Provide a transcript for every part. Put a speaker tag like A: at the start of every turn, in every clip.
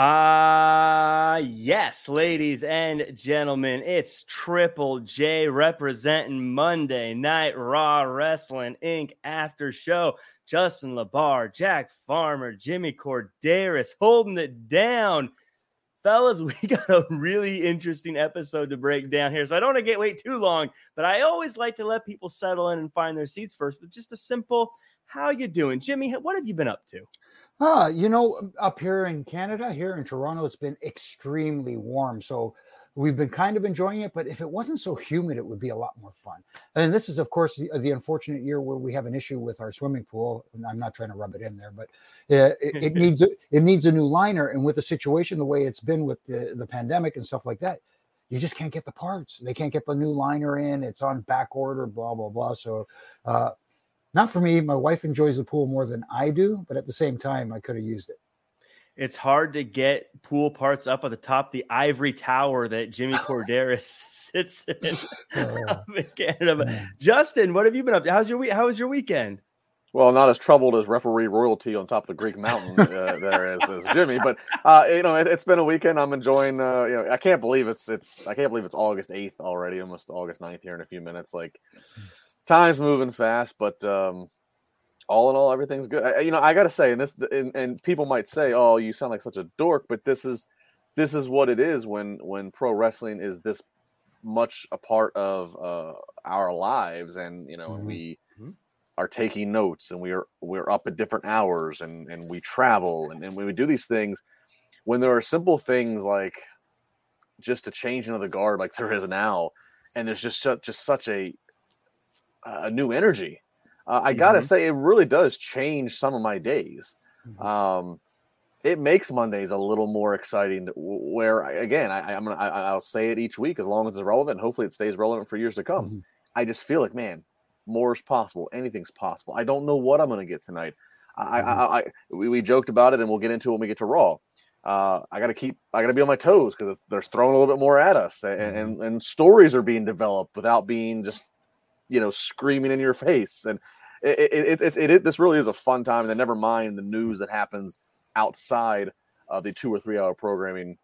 A: Ah, yes, ladies and gentlemen, it's Triple J representing Monday Night Raw Wrestling Inc. after show. Justin LaBar, Jack Farmer, Jimmy Korderas holding it down. Fellas, we got a really interesting episode to break down here. So I don't want to get wait too long, but I always like to let people settle in and find their seats first with just a simple how you doing? Jimmy, what have you been up to?
B: Ah, you know, up here in Canada, here in Toronto, it's been extremely warm. So we've been kind of enjoying it. But if it wasn't so humid, it would be a lot more fun. And this is, of course, the, the unfortunate year where we have an issue with our swimming pool. And I'm not trying to rub it in there, but uh, it, it needs a, it needs a new liner. And with the situation the way it's been with the, the pandemic and stuff like that, you just can't get the parts. They can't get the new liner in. It's on back order, blah blah blah. So. Uh, not for me. My wife enjoys the pool more than I do, but at the same time, I could have used it.
A: It's hard to get pool parts up at the top the ivory tower that Jimmy Korderas sits in, uh, in Canada. But Justin, what have you been up to? How's your week? How was your weekend?
C: Well, not as troubled as referee royalty on top of the Greek mountain uh, there is as Jimmy, but uh, you know it, has been a weekend. I'm enjoying. Uh, you know, I can't believe it's it's I can't believe it's August 8th already, almost August 9th here in a few minutes. Like time's moving fast, but um, all in all, everything's good. I, you know, I gotta say, and this, and, and people might say, "Oh, you sound like such a dork," but this is this is what it is when when pro wrestling is this much a part of uh, our lives, and you know, mm-hmm. we mm-hmm. are taking notes, and we are we're up at different hours, and and we travel, and, and when we do these things, when there are simple things like just a change into the guard, like there is now, and there's just such, just such a a new energy. Uh, I gotta mm-hmm. say, it really does change some of my days. Mm-hmm. Um, it makes Mondays a little more exciting. Where again, I, am gonna I, will say it each week as long as it's relevant. hopefully, it stays relevant for years to come. Mm-hmm. I just feel like, man, more is possible. Anything's possible. I don't know what I'm gonna get tonight. I, mm-hmm. I, I we, we, joked about it, and we'll get into it when we get to Raw. Uh, I got to keep, I got to be on my toes because they're throwing a little bit more at us, and, mm-hmm. and, and stories are being developed without being just you know screaming in your face and it, it, it, it, this really is a fun time and then never mind the news that happens outside of the two or three hour programming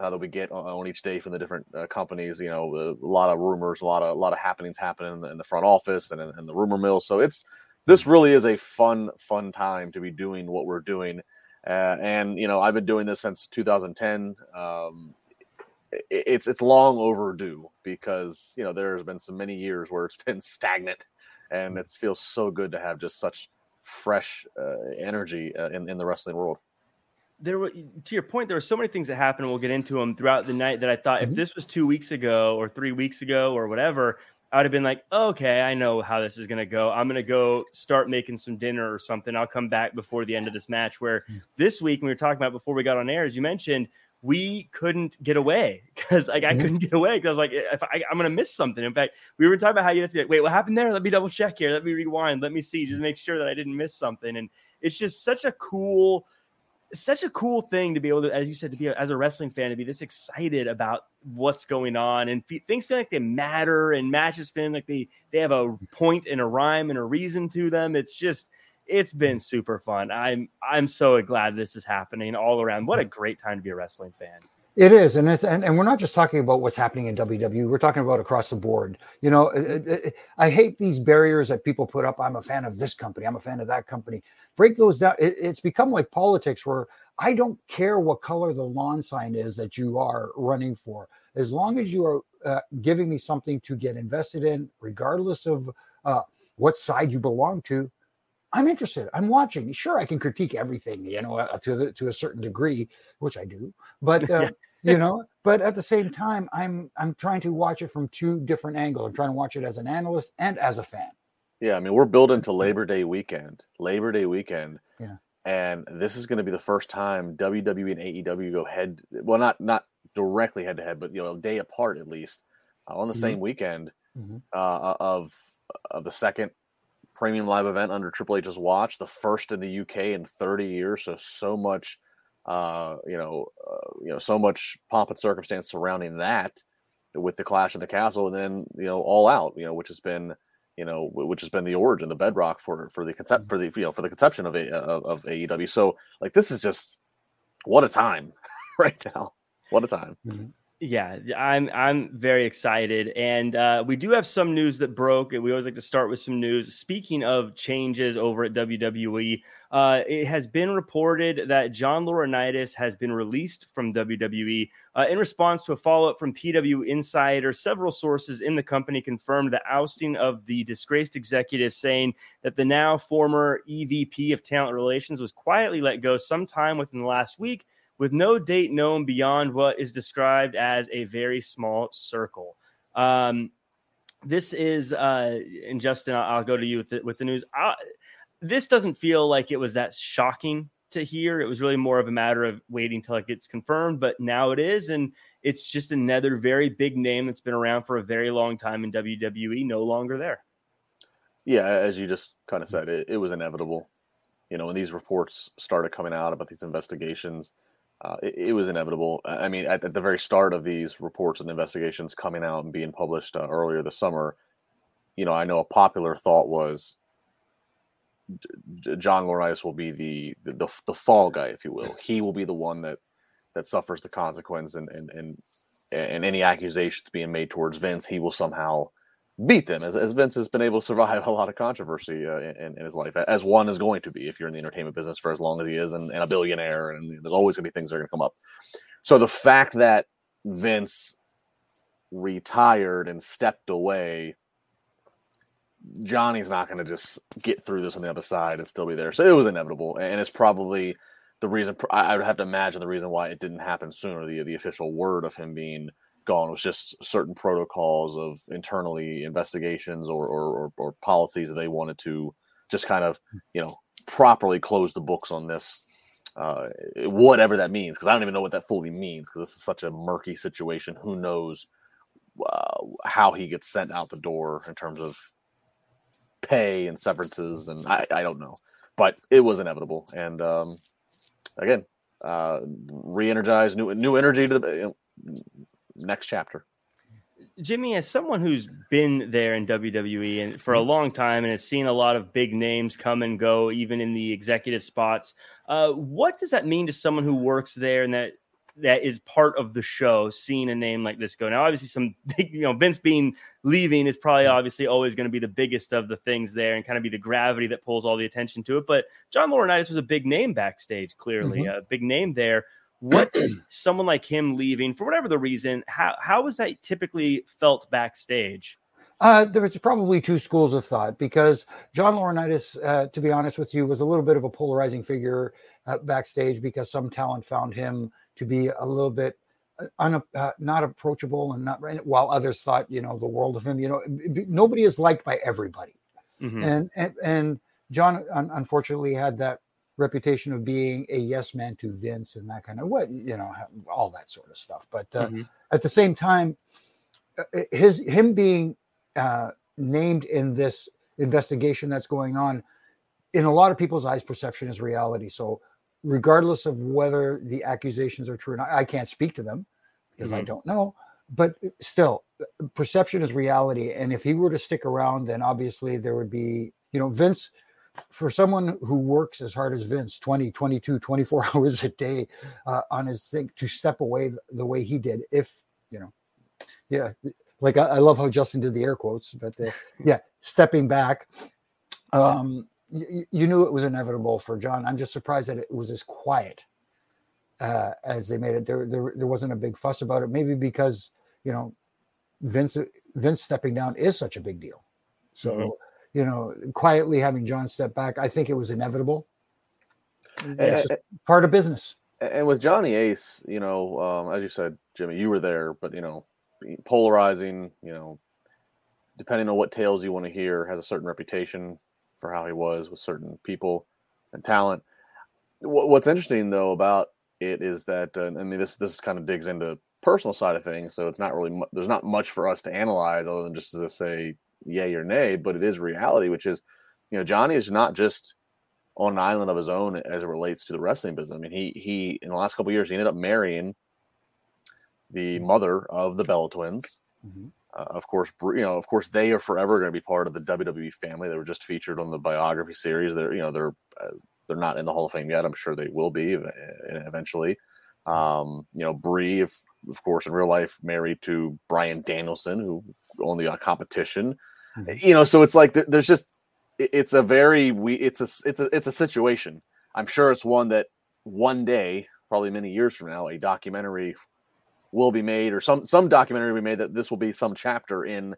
C: uh, that we get on, on, each day from the different uh, companies you know a lot of rumors a lot of a lot of happenings happening in the, in the front office and in, in the rumor mill so it's this really is a fun fun time to be doing what we're doing uh, and you know i've been doing this since 2010 um, it's it's long overdue because you know there's been so many years where it's been stagnant, and mm. it feels so good to have just such fresh uh, energy uh, in in the wrestling world.
A: There were to your point, there were so many things that happened. And we'll get into them throughout the night that I thought mm-hmm. if this was two weeks ago or three weeks ago or whatever, I would have been like, okay, I know how this is going to go. I'm going to go start making some dinner or something. I'll come back before the end of this match. Where mm. this week, when we were talking about before we got on air, as you mentioned, we couldn't get away because like I mm-hmm. couldn't get away because I was like if I, am gonna miss something. In fact, we were talking about how you have to be like, wait, what happened there? Let me double check here. Let me rewind. Let me see. Just make sure that I didn't miss something. And it's just such a cool, such a cool thing to be able to, as you said, to be as a wrestling fan to be this excited about what's going on and fe- things feel like they matter and matches feel like they they have a point and a rhyme and a reason to them. It's just it's been super fun. I'm I'm so glad this is happening all around. What a great time to be a wrestling fan.
B: It is, and it's and, and we're not just talking about what's happening in WWE. We're talking about across the board. You know, it, it, I hate these barriers that people put up. I'm a fan of this company. I'm a fan of that company. Break those down. It, it's become like politics, where I don't care what color the lawn sign is that you are running for, as long as you are uh, giving me something to get invested in, regardless of uh, what side you belong to. I'm interested. I'm watching. Sure, I can critique everything, you know, uh, to the, to a certain degree, which I do. But uh, you know, but at the same time, I'm I'm trying to watch it from two different angles. I'm trying to watch it as an analyst and as a fan.
C: Yeah, I mean, we're building to Labor Day weekend. Labor Day weekend.
B: Yeah.
C: And this is going to be the first time WWE and AEW go head. Well, not not directly head to head, but you know, a day apart at least uh, on the mm-hmm. same weekend mm-hmm. uh, of of the second premium live event under Triple H's watch, the first in the UK in 30 years. So so much, uh, you know, uh, you know, so much pomp and circumstance surrounding that with the Clash of the Castle, and then you know, All Out, you know, which has been you know, which has been the origin, the bedrock for for the concept mm-hmm. for the you know for the conception of a of, of AEW. So like this is just what a time right now. What a time.
A: Mm-hmm. Yeah, I'm I'm very excited, and uh, we do have some news that broke. We always like to start with some news. Speaking of changes over at WWE, uh, it has been reported that John Laurinaitis has been released from WWE uh, in response to a follow up from PW Insider. Several sources in the company confirmed the ousting of the disgraced executive, saying that the now former EVP of Talent Relations was quietly let go sometime within the last week with no date known beyond what is described as a very small circle. Um, this is, uh, and Justin, I'll, I'll go to you with the, with the news. I, this doesn't feel like it was that shocking to hear. It was really more of a matter of waiting till it gets confirmed, but now it is, and it's just another very big name that's been around for a very long time in WWE, no longer there.
C: Yeah, as you just kind of said, it, it was inevitable. You know, when these reports started coming out about these investigations, uh, it, it, was inevitable. I mean, at, at, the very start of these reports and investigations coming out and being published uh, earlier this summer, you know, I know a popular thought was John Laurinaitis will be the, the the fall guy, if you will. He will be the one that that suffers the consequence, and and and and any accusations being made towards Vince, he will somehow beat them, as, as Vince has been able to survive a lot of controversy uh, in, in, his life, as one is going to be if you're in the entertainment business for as long as he is, and, and a billionaire, and there's always going to be things that are going to come up. So the fact that Vince retired and stepped away, Johnny's not going to just get through this on the other side and still be there. So it was inevitable, and it's probably the reason. I would have to imagine the reason why it didn't happen sooner. The the official word of him being gone was just certain protocols of internally investigations or, or, or, or policies that they wanted to just kind of, you know, properly close the books on this, uh, whatever that means. Because I don't even know what that fully means. Because this is such a murky situation. Who knows uh, how he gets sent out the door in terms of pay and severances, and I, I don't know. But it was inevitable, and um, again, uh, re-energize new new energy to the. Next chapter.
A: Jimmy, as someone who's been there in WWE and for a long time and has seen a lot of big names come and go, even in the executive spots, uh, what does that mean to someone who works there and that that is part of the show? Seeing a name like this go now, obviously, some big, you know, Vince being leaving is probably obviously always going to be the biggest of the things there and kind of be the gravity that pulls all the attention to it. But John Laurinaitis was a big name backstage, clearly mm-hmm. a big name there what is someone like him leaving for whatever the reason how how was that typically felt backstage
B: uh, there was probably two schools of thought because John Laurinaitis, uh, to be honest with you, was a little bit of a polarizing figure uh, backstage because some talent found him to be a little bit uh, un, uh, not approachable and not while others thought you know the world of him. You know, nobody is liked by everybody, mm-hmm. and, and and John unfortunately had that reputation of being a yes man to Vince and that kind of what you know all that sort of stuff. But uh, mm-hmm. at the same time, uh, uh, his him being uh, named in this investigation that's going on, in a lot of people's eyes, perception is reality. So regardless of whether the accusations are true or not, I can't speak to them because mm-hmm. I don't know. But still, perception is reality. And if he were to stick around, then obviously there would be, you know, Vince for someone who works as hard as Vince 20, 22, 24 hours a day uh, on his thing to step away the way he did, if, you know, yeah, like I, I love how Justin did the air quotes, but uh, yeah, stepping back, um, y- you knew it was inevitable for John. I'm just surprised that it was as quiet uh, as they made it. There, there, there wasn't a big fuss about it. Maybe because you know Vince Vince stepping down is such a big deal. So mm-hmm. You know, quietly having John step back, I think it was inevitable. It's part of business.
C: And with Johnny Ace, you know, um, as you said, Jimmy, you were there, but you know, polarizing. You know, depending on what tales you want to hear, has a certain reputation for how he was with certain people and talent. What's interesting though about it is that uh, I mean this this kind of digs into personal side of things, so it's not really mu- there's not much for us to analyze other than just to say yay or nay, but it is reality, which is you know Johnny is not just on an island of his own as it relates to the wrestling business. I mean he he in the last couple years he ended up marrying the mother of the Bella twins. Mm-hmm. Uh, of course, you know, of course, they are forever going to be part of the WWE family. They were just featured on the biography series. They're, you know, they're uh, they're not in the Hall of Fame yet. I'm sure they will be eventually. Um, you know, Brie, of, of course, in real life, married to Bryan Danielson, who only a competition. Mm-hmm. You know, so it's like there's just it's a very we it's a it's a it's a situation. I'm sure it's one that one day, probably many years from now, a documentary will be made or some some documentary will be made that this will be some chapter in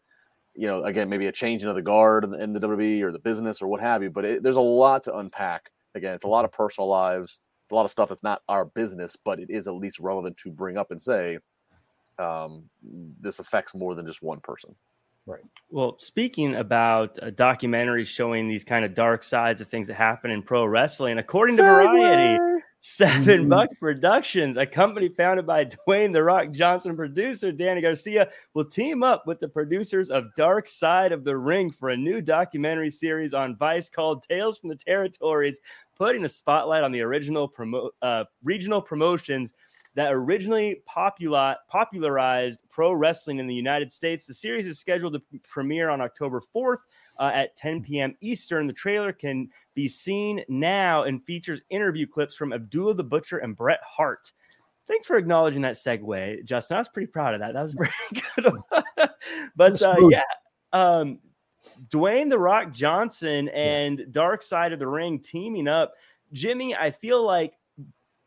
C: you know again maybe a changing of the guard in the, in the WWE or the business or what have you but it, there's a lot to unpack again it's a lot of personal lives it's a lot of stuff that's not our business but it is at least relevant to bring up and say um, this affects more than just one person.
B: Right.
A: Well speaking about uh, documentaries showing these kind of dark sides of things that happen in pro wrestling according to variety 7 mm-hmm. Bucks Productions, a company founded by Dwayne The Rock Johnson producer Danny Garcia, will team up with the producers of Dark Side of the Ring for a new documentary series on Vice called Tales from the Territories, putting a spotlight on the original promo- uh, regional promotions that originally popular- popularized pro wrestling in the United States. The series is scheduled to premiere on October 4th uh, at 10 p.m. Eastern. The trailer can be seen now and features interview clips from Abdullah the Butcher and Bret Hart. Thanks for acknowledging that segue, Justin. I was pretty proud of that. That was pretty good. but uh, yeah, um, Dwayne the Rock Johnson and. Dark Side of the Ring teaming up. Jimmy, I feel like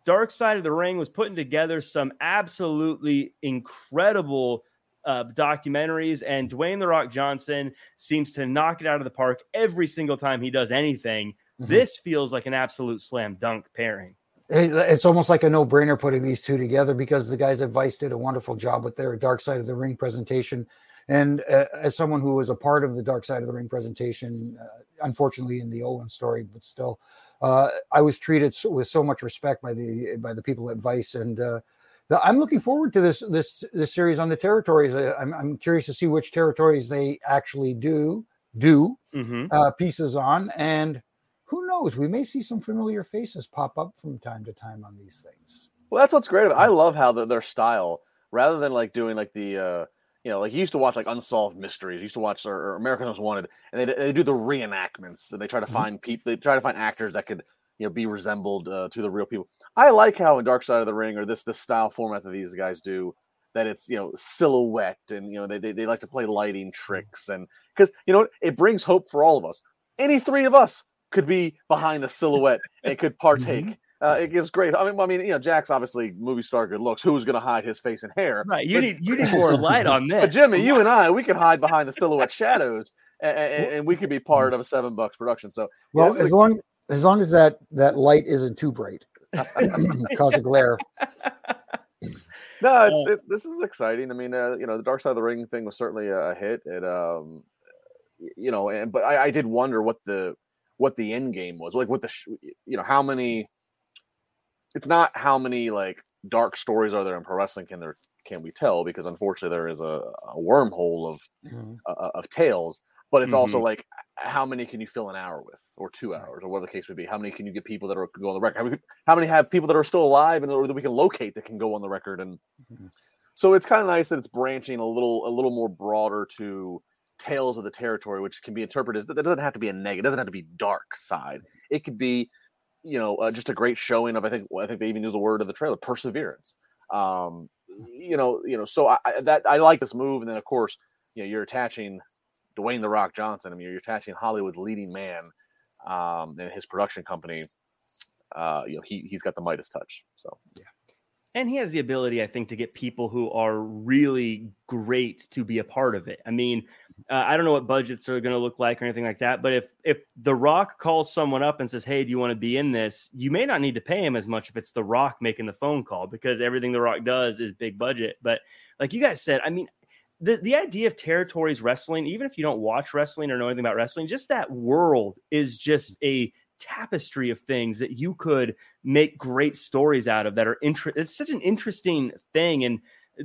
A: Dark Side of the Ring was putting together some absolutely incredible uh, documentaries, and Dwayne the Rock Johnson seems to knock it out of the park every single time he does anything. Mm-hmm. This feels like an absolute slam dunk pairing.
B: It's almost like a no brainer putting these two together because the guys at Vice did a wonderful job with their Dark Side of the Ring presentation. And uh, as someone who was a part of the Dark Side of the Ring presentation, uh, unfortunately in the Owen story, but still, uh, I was treated so, with so much respect by the by the people at Vice, and uh, I'm looking forward to this this this series on the territories. I'm, I'm curious to see which territories they actually do do mm-hmm. uh, pieces on, and who knows? We may see some familiar faces pop up from time to time on these things.
C: Well, that's what's great. About I love how the, their style, rather than like doing like the uh, you know, like you used to watch like Unsolved Mysteries. You used to watch or, or American Most Wanted, and they they do the reenactments, and they try to mm-hmm. find people. They try to find actors that could you know be resembled uh, to the real people. I like how in Dark Side of the Ring or this this style format that these guys do that it's you know silhouette and you know they, they, they like to play lighting tricks and because you know it brings hope for all of us any three of us could be behind the silhouette and could partake mm-hmm. Uh, it gives great I mean, I mean you know Jack's obviously movie star good looks who's going to hide his face and hair
A: right you but, need you need more light on this
C: but Jimmy you and I we could hide behind the silhouette shadows and, and, and, we could be part of a seven bucks production so
B: well as long as long as that that light isn't too bright cause a glare.
C: No, it's, it, this is exciting. I mean, uh, you know, the Dark Side of the Ring thing was certainly a hit. It, um, you know, and but I, I did wonder what the what the end game was, like what the you know how many. It's not how many like dark stories are there in pro wrestling can there can we tell because unfortunately there is a, a wormhole of mm-hmm. uh, of tales but it's mm-hmm. also like how many can you fill an hour with or two hours or whatever the case would be how many can you get people that are go on the record how many, how many have people that are still alive and that we can locate that can go on the record and mm-hmm. so it's kind of nice that it's branching a little a little more broader to tales of the territory which can be interpreted that doesn't have to be a negative it doesn't have to be dark side it could be you know uh, just a great showing of i think i think they even use the word of the trailer perseverance um you know you know so i that i like this move and then of course you know you're attaching Dwayne the Rock Johnson. I mean, you're attaching Hollywood's leading man um, and his production company. Uh, you know, he he's got the Midas touch. So
B: yeah.
A: And he has the ability, I think, to get people who are really great to be a part of it. I mean, uh, I don't know what budgets are going to look like or anything like that, but if if The Rock calls someone up and says, "Hey, do you want to be in this?" You may not need to pay him as much if it's The Rock making the phone call because everything The Rock does is big budget. But like you guys said, I mean, the the idea of territories wrestling, even if you don't watch wrestling or know anything about wrestling, just that world is just a tapestry of things that you could make great stories out of that are interesting. It's such an interesting thing. And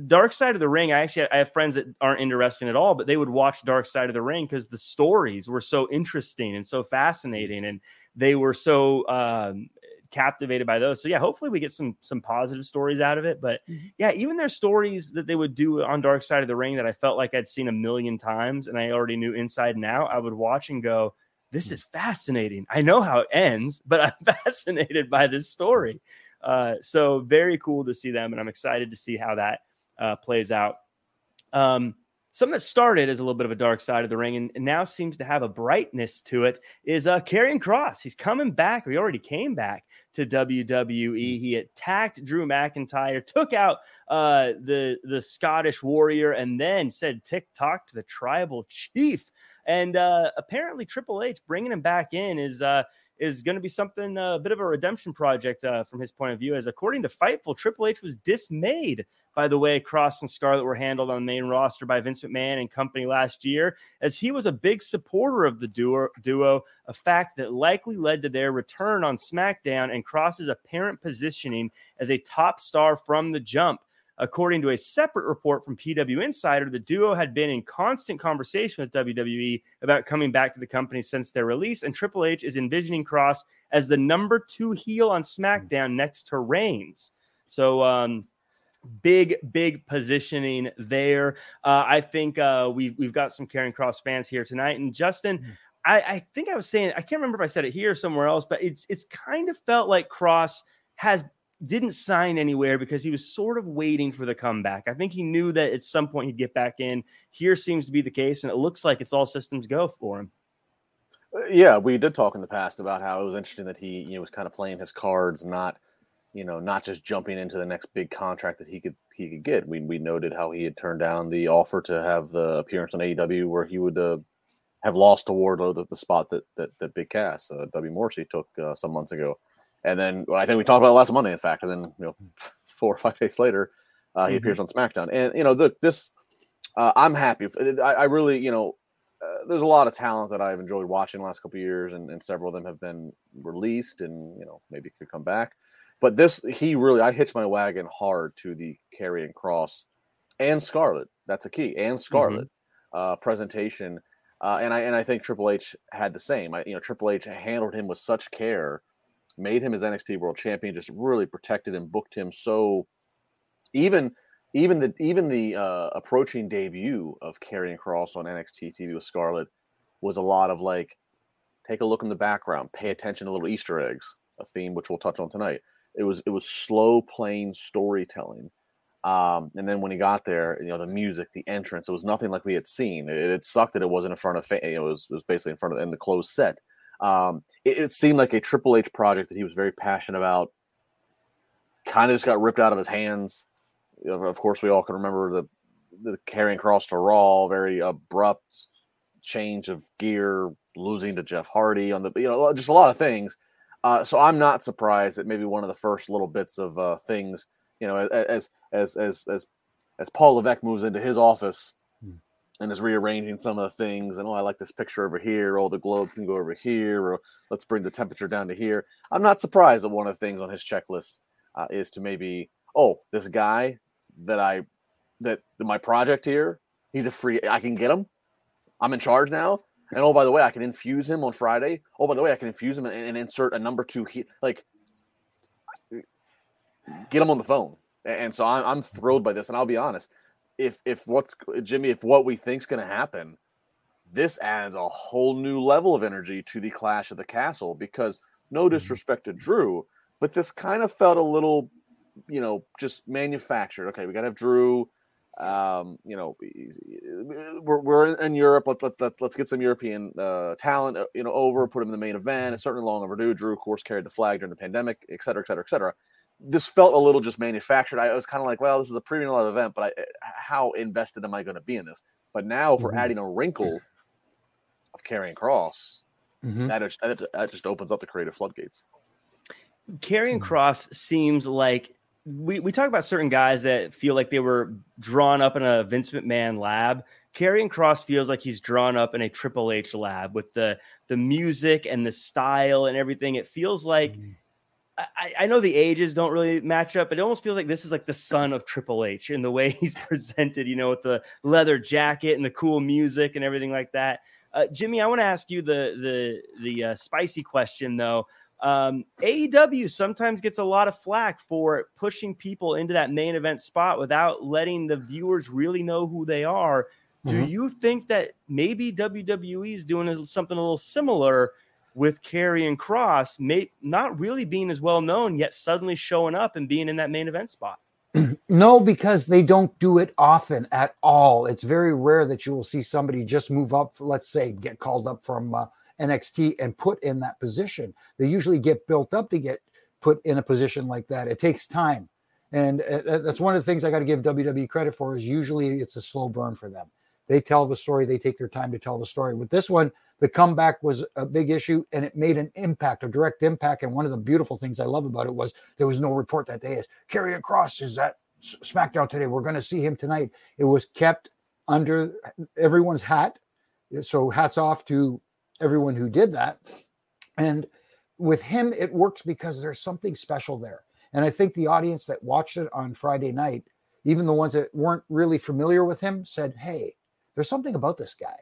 A: Dark Side of the Ring, I actually I have friends that aren't into wrestling at all, but they would watch Dark Side of the Ring because the stories were so interesting and so fascinating, and they were so um, captivated by those. So yeah, hopefully we get some some positive stories out of it. But mm-hmm. yeah, even their stories that they would do on Dark Side of the Ring that I felt like I'd seen a million times and I already knew inside and out, I would watch and go, this is fascinating. I know how it ends, but I'm fascinated by this story. Uh, so very cool to see them, and I'm excited to see how that uh, plays out. Um, something that started as a little bit of a dark side of the ring and, and now seems to have a brightness to it is uh, Karrion Kross. He's coming back. He already came back to WWE. He attacked Drew McIntyre, took out uh, the the Scottish Warrior, and then said tick tock to the Tribal Chief. And uh, apparently, Triple H bringing him back in is uh, is going to be something uh, a bit of a redemption project uh, from his point of view. As according to Fightful, Triple H was dismayed by the way Kross and Scarlett were handled on the main roster by Vince McMahon and company last year, as he was a big supporter of the duo, duo a fact that likely led to their return on SmackDown and Kross's apparent positioning as a top star from the jump. According to a separate report from PW Insider, the duo had been in constant conversation with WWE about coming back to the company since their release, and Triple H is envisioning Kross as the number two heel on SmackDown next to Reigns. So, um, big, big positioning there. Uh, I think uh, we've we've got some Karrion Kross fans here tonight, and Justin. Mm-hmm. I, I think I was saying I can't remember if I said it here or somewhere else, but it's it's kind of felt like Kross has didn't sign anywhere because he was sort of waiting for the comeback. I think he knew that at some point he'd get back in. Here seems to be the case, and it looks like it's all systems go for him.
C: Uh, yeah, we did talk in the past about how it was interesting that he, you know, was kind of playing his cards, not, you know, not just jumping into the next big contract that he could he could get. We we noted how he had turned down the offer to have the appearance on AEW where he would uh, have lost to Wardlow the, the spot that that, that Big Cass, uh, W Morrissey took uh, some months ago. And then well, I think we talked about it last Monday, in fact. And then you know, four or five days later, uh, he mm-hmm. appears on SmackDown. And you know, the, this uh, I'm happy. I, I, really, you know, uh, there's a lot of talent that I've enjoyed watching the last couple years, and, and, several of them have been released, and you know, maybe could come back. But this, he really, I hitched my wagon hard to the Karrion Kross and Scarlett. That's a key, and Scarlett mm-hmm. uh, presentation. Uh, and I and I think Triple H had the same. I, you know, Triple H handled him with such care made him his NXT World Champion, just really protected and booked him so even even the even the uh, approaching debut of Karrion Kross on NXT TV with Scarlett was a lot of like take a look in the background, pay attention to little Easter eggs, a theme which we'll touch on tonight. It was it was slow playing storytelling. Um, and then when he got there, you know, the music, the entrance, it was nothing like we had seen. It, it sucked that it wasn't in front of, fa- it was, it was basically in front of in the closed set. Um, it, it, seemed like a Triple H project that he was very passionate about. Kind of just got ripped out of his hands. Of course, we all can remember the the Karrion Kross to Raw, very abrupt change of gear, losing to Jeff Hardy on the you know just a lot of things. Uh, so I'm not surprised that maybe one of the first little bits of uh, things, you know, as as as as as Paul Levesque moves into his office and is rearranging some of the things. And oh, I like this picture over here. Oh, the globe can go over here. Or let's bring the temperature down to here. I'm not surprised that one of the things on his checklist uh, is to maybe, oh, this guy that I that my project here, he's a free. I can get him. I'm in charge now. And oh, by the way, I can infuse him on Friday. Oh, by the way, I can infuse him and, and insert a number two. He, like, get him on the phone. And so I'm, I'm thrilled by this. And I'll be honest, if if what's Jimmy, if what we think's going to happen, this adds a whole new level of energy to the Clash of the Castle. Because no mm-hmm. disrespect to Drew, but this kind of felt a little, you know, just manufactured. Okay, we got to have Drew. Um, you know, we're, we're in Europe. Let, let, let, let's get some European uh, talent, uh, you know, over, put him in the main event. It's certainly long overdue. Drew, of course, carried the flag during the pandemic, et cetera, et cetera, et cetera. This felt a little just manufactured. I was kind of like, well, this is a premium live event, but I, how invested am I going to be in this? But now, if we're mm-hmm. adding a wrinkle of Karrion Kross, mm-hmm. that, is, that just opens up the creative floodgates.
A: Karrion mm-hmm. Seems like we, we talk about certain guys that feel like they were drawn up in a Vince McMahon lab. Karrion Kross feels like he's drawn up in a Triple H lab with the the music and the style and everything. It feels like mm-hmm. I, I, know the ages don't really match up, but it almost feels like this is like the son of Triple H in the way he's presented, you know, with the leather jacket and the cool music and everything like that. Uh, Jimmy, I want to ask you the the the uh, spicy question though. Um, AEW sometimes gets a lot of flack for pushing people into that main event spot without letting the viewers really know who they are. Do mm-hmm. you think that maybe WWE is doing something a little similar with Karrion Kross, may, not really being as well known, yet suddenly showing up and being in that main event spot?
B: no, because they don't do it often at all. It's very rare that you will see somebody just move up, let's say, get called up from uh, NXT and put in that position. They usually get built up to get put in a position like that. It takes time. And uh, that's one of the things I got to give WWE credit for is usually it's a slow burn for them. They tell the story, they take their time to tell the story. With this one, the comeback was a big issue and it made an impact, a direct impact. And one of the beautiful things I love about it was there was no report that day as Karrion Kross is at SmackDown today. We're going to see him tonight. It was kept under everyone's hat. So hats off to everyone who did that. And with him, it works because there's something special there. And I think the audience that watched it on Friday night, even the ones that weren't really familiar with him, said, Hey, there's something about this guy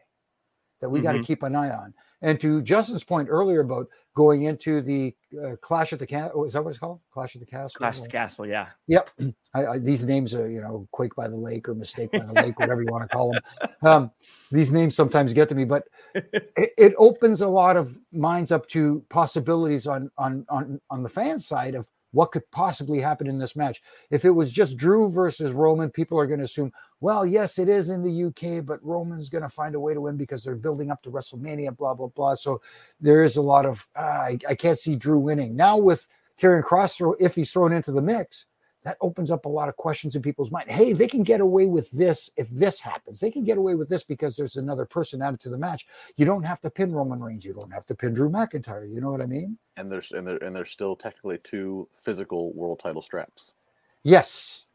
B: that we mm-hmm. got to keep an eye on. And to Justin's point earlier about going into the uh, Clash at the Castle, is that what it's called? Clash at the Castle?
A: Clash at the Castle, yeah.
B: Yep. I, I, these names are, you know, Quake by the Lake or Mistake by the Lake, whatever you want to call them. Um, these names sometimes get to me, but it, it, opens a lot of minds up to possibilities on, on, on, on the fan side of what could possibly happen in this match. If it was just Drew versus Roman, people are going to assume, well, yes, it is in the UK, but Roman's going to find a way to win because they're building up to WrestleMania, blah, blah, blah. So there is a lot of, uh, I, I, can't see Drew winning. Now with Karrion Kross, if he's thrown into the mix, that opens up a lot of questions in people's mind. Hey, they can get away with this if this happens. They can get away with this because there's another person added to the match. You don't have to pin Roman Reigns. You don't have to pin Drew McIntyre. You know what I mean?
C: And there's and there and there's still technically two physical world title straps.
B: Yes,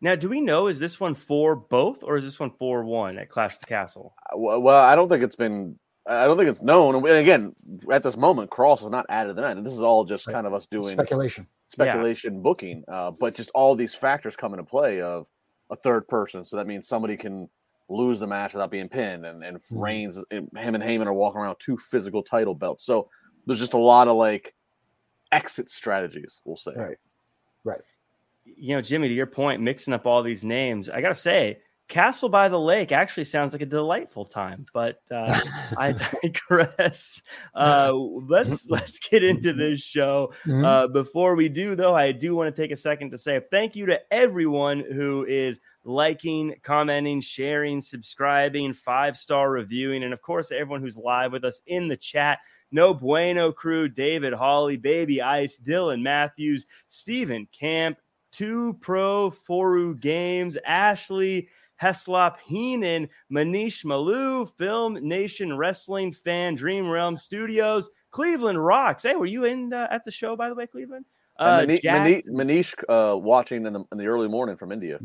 A: now, do we know is this one for both or is this one for one at Clash the Castle?
C: Uh, well, I don't think it's been. I don't think it's known. And again, at this moment, Kross is not added to the that. This is all just right. kind of us doing
B: speculation,
C: speculation yeah. booking. Uh, but just all these factors come into play of a third person. So that means somebody can lose the match without being pinned, and and mm-hmm. Reigns, him and Heyman are walking around two physical title belts. So there's just a lot of like exit strategies. We'll say.
B: Right. Right
A: you know, Jimmy, to your point, mixing up all these names, I gotta say, Castle by the Lake actually sounds like a delightful time, but uh, I digress. Uh, let's let's get into this show. Mm-hmm. Uh, before we do, though, I do want to take a second to say thank you to everyone who is liking, commenting, sharing, subscribing, five star reviewing, and of course, everyone who's live with us in the chat. No Bueno crew, David Hawley, Baby Ice, Dylan Matthews, Stephen Camp, Two Pro Foru Games, Ashley Heslop Heenan, Manish Malu, Film Nation Wrestling Fan, Dream Realm Studios, Cleveland Rocks. Hey, were you in uh, at the show by the way, Cleveland?
C: Uh, Manish, Manish, Manish uh, watching in the in the early morning from India.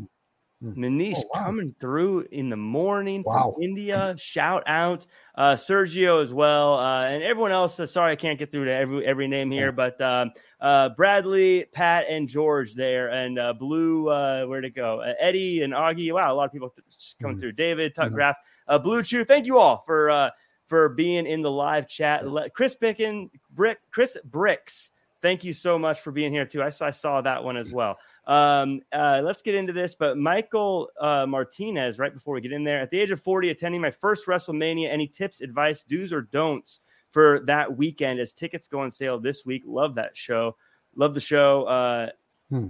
A: Hmm. Manish oh, wow. coming through in the morning
B: wow.
A: from India. Shout out uh, Sergio as well, uh, and everyone else. Uh, sorry, I can't get through to every every name here, but um, uh, Bradley, Pat, and George there, and uh, Blue. Uh, where'd it go? Eddie and Augie. Wow, a lot of people coming mm-hmm. through. David, Tuck mm-hmm. Graf, Blue Chew. Thank you all for for being in the live chat. Chris Picken, Brick, Chris Bricks. Thank you so much for being here too. I, I saw that one as well. Um, uh, let's get into this. But Michael uh, Martinez, right before we get in there, at the age of 40, attending my first WrestleMania, any tips, advice, do's, or don'ts for that weekend as tickets go on sale this week? Love that show. Love the show. Uh, hmm.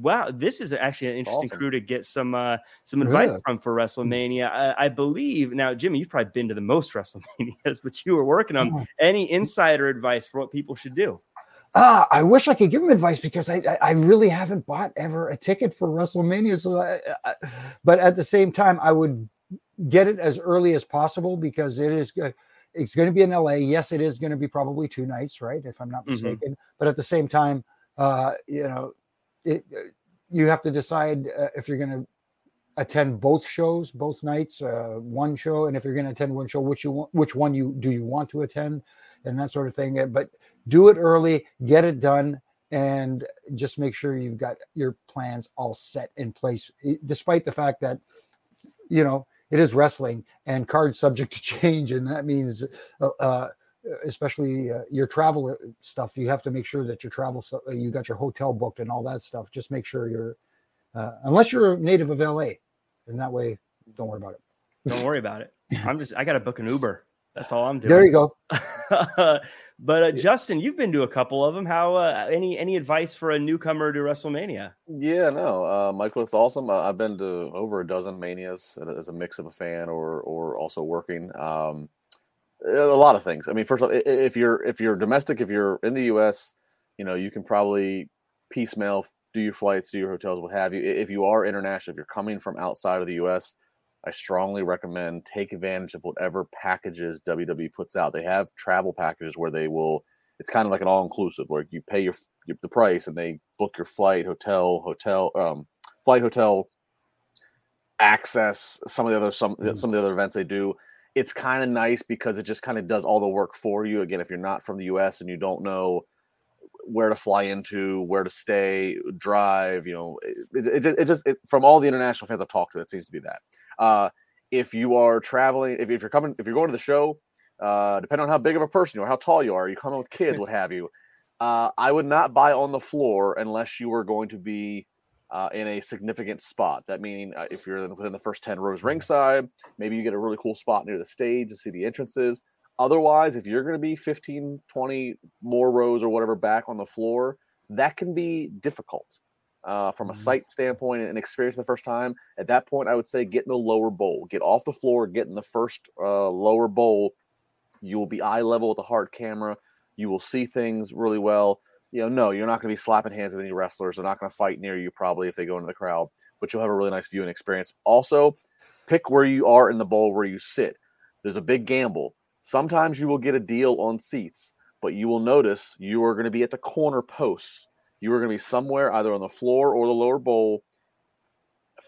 A: Wow, this is actually an interesting awesome. crew to get some uh, some advice yeah. from for WrestleMania. I, I, believe now, Jimmy, you've probably been to the most WrestleManias, but you were working on any insider advice for what people should do.
B: Ah, I wish I could give him advice because I, I, I really haven't bought ever a ticket for WrestleMania. So, I, I, but at the same time, I would get it as early as possible because it is it's going to be in LA. Yes, it is going to be probably two nights, right? If I'm not
A: Mm-hmm.
B: mistaken. But at the same time, uh, you know, it you have to decide uh, if you're going to attend both shows, both nights, uh, one show, and if you're going to attend one show, which you want, which one you do you want to attend, and that sort of thing. Uh, But do it early, get it done, and just make sure you've got your plans all set in place, despite the fact that you know it is wrestling and cards subject to change, and that means. Uh, uh, especially uh, your travel uh, stuff you have to make sure that your travel uh, you got your hotel booked and all that stuff just make sure you're uh, unless you're a native of la and that way don't worry about it
A: Don't worry about it. I'm just I got to book an Uber. That's all I'm doing.
B: there you go
A: but uh, Justin, you've been to a couple of them. How uh, any any advice for a newcomer to WrestleMania?
C: Yeah, no, uh, Michael, it's awesome. Uh, I've been to over a dozen manias as a mix of a fan or or also working. Um, a lot of things. I mean, first of all, i- i- if you're if you're domestic, if you're in the U.S., you know you can probably piecemeal do your flights, do your hotels, what have you. If you are international, if you're coming from outside of the U.S., I strongly recommend take advantage of whatever packages WWE puts out. They have travel packages where they will. It's kind of like an all inclusive, where you pay your, your the price and they book your flight, hotel, hotel, um, flight, hotel, access, some of the other some
B: Mhm.
C: some of the other events they do. It's kind of nice because it just kind of does all the work for you. Again, if you're not from the U.S. and you don't know where to fly into, where to stay, drive, you know, it, it, it just it, from all the international fans I've talked to, it seems to be that. Uh, if you are traveling, if, if you're coming, if you're going to the show, uh, depending on how big of a person you are, how tall you are, you coming with kids, what have you. Uh, I would not buy on the floor unless you were going to be uh, in a significant spot. That meaning, uh, if you're within the first 10 rows ringside, maybe you get a really cool spot near the stage to see the entrances. Otherwise, if you're going to be 15, 20 more rows or whatever back on the floor, that can be difficult uh, from a
B: Mhm.
C: sight standpoint and experience the first time. At that point, I would say get in the lower bowl, get off the floor, get in the first uh, lower bowl. You will be eye level with the hard camera. You will see things really well. You know, no, you're not going to be slapping hands with any wrestlers. They're not going to fight near you probably if they go into the crowd, but you'll have a really nice viewing experience. Also, pick where you are in the bowl where you sit. There's a big gamble. Sometimes you will get a deal on seats, but you will notice you are going to be at the corner posts. You are going to be somewhere either on the floor or the lower bowl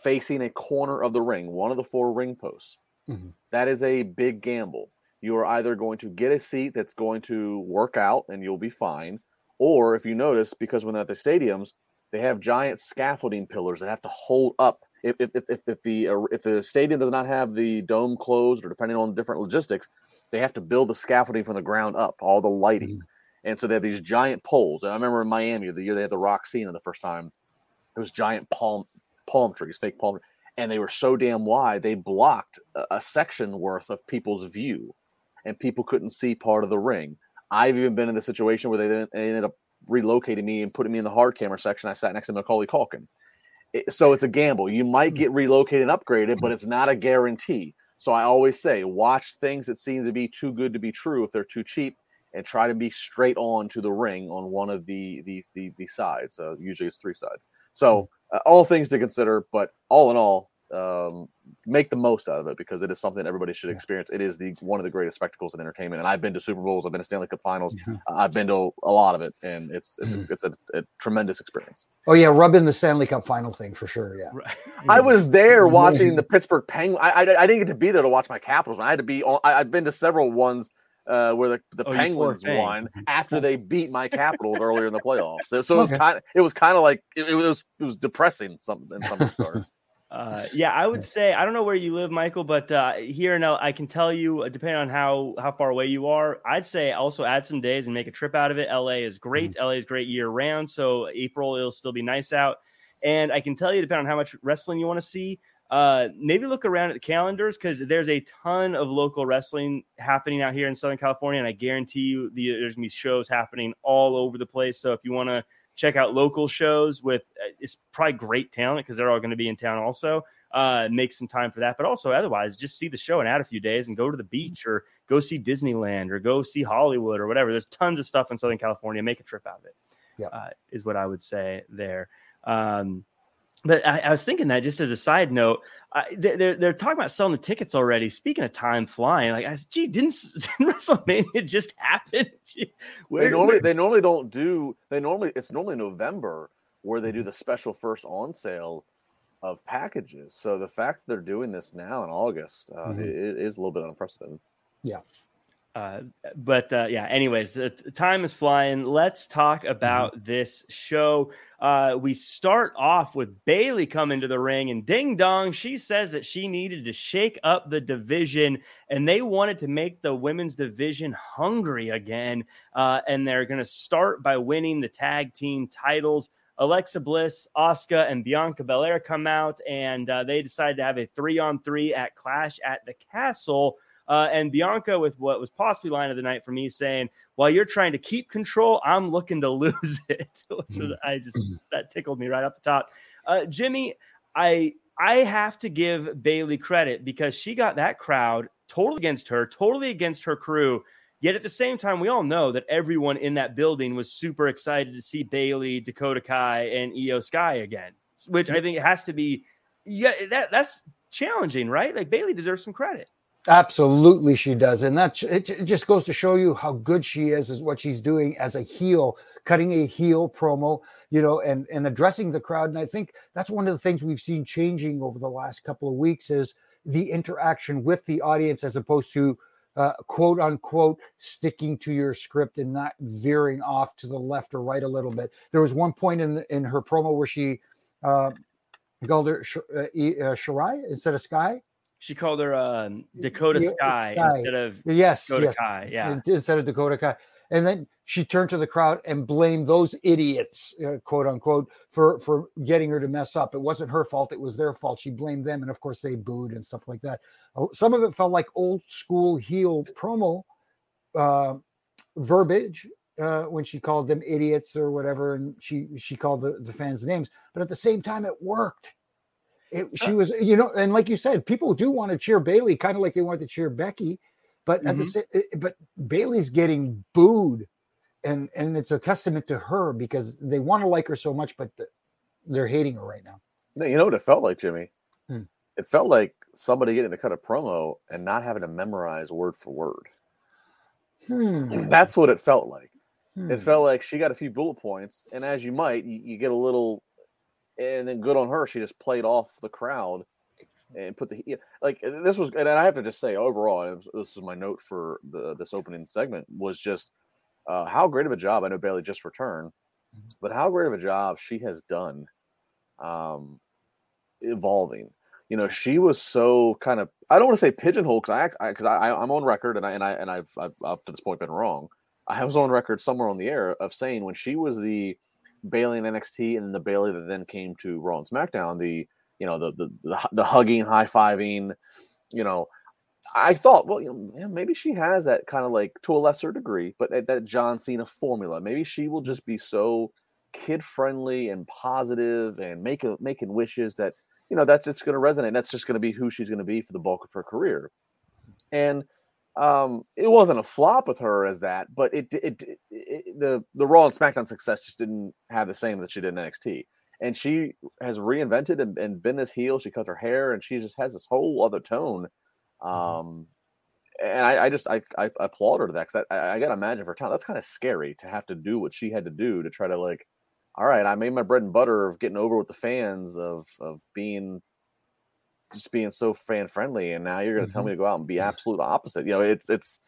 C: facing a corner of the ring, one of the four ring posts.
B: Mhm.
C: That is a big gamble. You are either going to get a seat that's going to work out and you'll be fine, or if you notice, because when they're at the stadiums, they have giant scaffolding pillars that have to hold up. If, if, if, if, the uh, if the stadium does not have the dome closed, or depending on different logistics, they have to build the scaffolding from the ground up, all the lighting, and so they have these giant poles. And I remember in Miami the year they had the Rock Cena the first time, it was giant palm palm trees, fake palm, and they were so damn wide they blocked a, a section worth of people's view, and people couldn't see part of the ring. I've even been in the situation where they, they ended up relocating me and putting me in the hard camera section. I sat next to Macaulay Culkin. It- so it's a gamble. You might get relocated and upgraded, but it's not a guarantee. So I always say, watch things that seem to be too good to be true if they're too cheap, and try to be straight on to the ring on one of the the the, the sides. Uh, usually it's three sides. So uh, all things to consider, but all in all, um, make the most out of it because it is something everybody should experience. It is the one of the greatest spectacles in entertainment. And I've been to Super Bowls, I've been to Stanley Cup Finals,
B: Yeah.
C: uh, I've been to a lot of it, and it's it's a, it's a, a tremendous experience.
B: oh yeah rub in the stanley cup final thing for sure yeah
A: Right.
C: I was there watching the Pittsburgh Penguins. I, I I didn't get to be there to watch my Capitals. I had to be. on- I, I've been to several ones uh, where the, the
A: Oh,
C: Penguins won after they beat my Capitals earlier in the playoffs. So, so it was
B: Okay.
C: kind. Of, it was kind of like it, it was. It was depressing. Some in some regards.
A: Uh, yeah, I would say I don't know where you live, Michael, but uh, here in L- I can tell you, uh, depending on how how far away you are, I'd say also add some days and make a trip out of it. LA is great. LA is great year round, so April it'll still be nice out. And I can tell you, depending on how much wrestling you want to see, uh, maybe look around at the calendars because there's a ton of local wrestling happening out here in Southern California, and I guarantee you the, there's gonna be shows happening all over the place. So if you want to check out local shows with uh, it's probably great talent because they're all going to be in town also. Uh, make some time for that, but also otherwise, just see the show and add a few days and go to the beach or go see Disneyland or go see Hollywood or whatever. There's tons of stuff in Southern California. Make a trip out of it.
B: Yeah,
A: uh, is what I would say there. Um, but I, I, was thinking that just as a side note, I, they're they're talking about selling the tickets already. Speaking of time flying, like I said, gee, didn't, didn't WrestleMania just happen? Gee,
C: where, they normally where? they normally don't do. They normally it's normally November where they do the special first on sale of packages. So the fact that they're doing this now in August uh, mm-hmm. it, it is a little bit unprecedented.
B: Yeah.
A: Uh, but uh, yeah, anyways, the time is flying. Let's talk mm-hmm. about mm-hmm. this show. Uh, we start off with Bayley coming to the ring, and ding dong, she says that she needed to shake up the division, and they wanted to make the women's division hungry again. Uh, and they're going to start by winning the tag team titles. Alexa Bliss, Asuka, and Bianca Belair come out, and uh, they decide to have a three on three at Clash at the Castle. Uh, and Bianca, with what was possibly line of the night for me, saying, "While you're trying to keep control, I'm looking to lose it." Mm-hmm. I just mm-hmm. that tickled me right off the top. Uh, Jimmy, I I have to give Bayley credit because she got that crowd totally against her, totally against her crew. Yet at the same time, we all know that everyone in that building was super excited to see Bayley, Dakota Kai, and Iyo Sky again, which I think it has to be. Yeah, that that's challenging, right? Like Bayley deserves some credit.
B: Absolutely, she does, and that it just goes to show you how good she is, is what she's doing as a heel, cutting a heel promo, you know, and and addressing the crowd. And I think that's one of the things we've seen changing over the last couple of weeks is the interaction with the audience, as opposed to uh, quote unquote sticking to your script and not veering off to the left or right a little bit. There was one point in in her promo where she uh, called her uh, uh Shirai instead of Sky
A: she called her um, Dakota yeah, Sky, Sky, instead of
B: yes,
A: Dakota
B: yes.
A: Kai. Yeah,
B: instead of Dakota Kai. And then she turned to the crowd and blamed those idiots, uh, quote unquote, for for getting her to mess up. It wasn't her fault; it was their fault. She blamed them, and of course they booed and stuff like that. Oh, some of it felt like old school heel promo uh, verbiage uh, when she called them idiots or whatever, and she she called the, the fans names. But at the same time, it worked it, uh she was, you know, and like you said, people do want to cheer Bayley, kind of like they want to cheer Becky, but mm-hmm. at the mm-hmm. same, but Bayley's getting booed, and and it's a testament to her because they want to like her so much, but they're hating her right now.
C: You know what it felt like, Jimmy? Hmm. It felt like somebody getting to cut a promo and not having to memorize word for word. Hmm. That's what it felt like. Hmm. It felt like she got a few bullet points, and as you might, you, you get a little and then good on her, she just played off the crowd and put the like this was and I have to just say overall, this is my note for the this opening segment was just uh, how great of a job I know Bayley just returned, mm-hmm. but how great of a job she has done um, evolving. You know, she was so kind of I don't want to say pigeonhole because I because I, I am on record and I and I and I've, I've up to this point been wrong. I was on record somewhere on the air of saying when she was the Bayley in NXT and the Bayley that then came to Raw and SmackDown, the you know the the the, the hugging, high fiving, you know, I thought, well, you know, maybe she has that kind of like to a lesser degree, but that, that John Cena formula. Maybe she will just be so kid friendly and positive and make a, making wishes that you know that's just going to resonate. That's just going to be who she's going to be for the bulk of her career. And um, it wasn't a flop with her as that, but it, it, it, it, the the Raw and SmackDown success just didn't have the same that she did in NXT. And she has reinvented and, and been this heel. She cut her hair, and she just has this whole other tone. Mm-hmm. Um, and I, I, just I, I applaud her to that because I, I, gotta imagine for time that's kind of scary to have to do what she had to do to try to like, all right, I made my bread and butter of getting over with the fans of of being just being so fan friendly, and now you're going to mm-hmm. tell me to go out and be absolute opposite. You know, it's it's,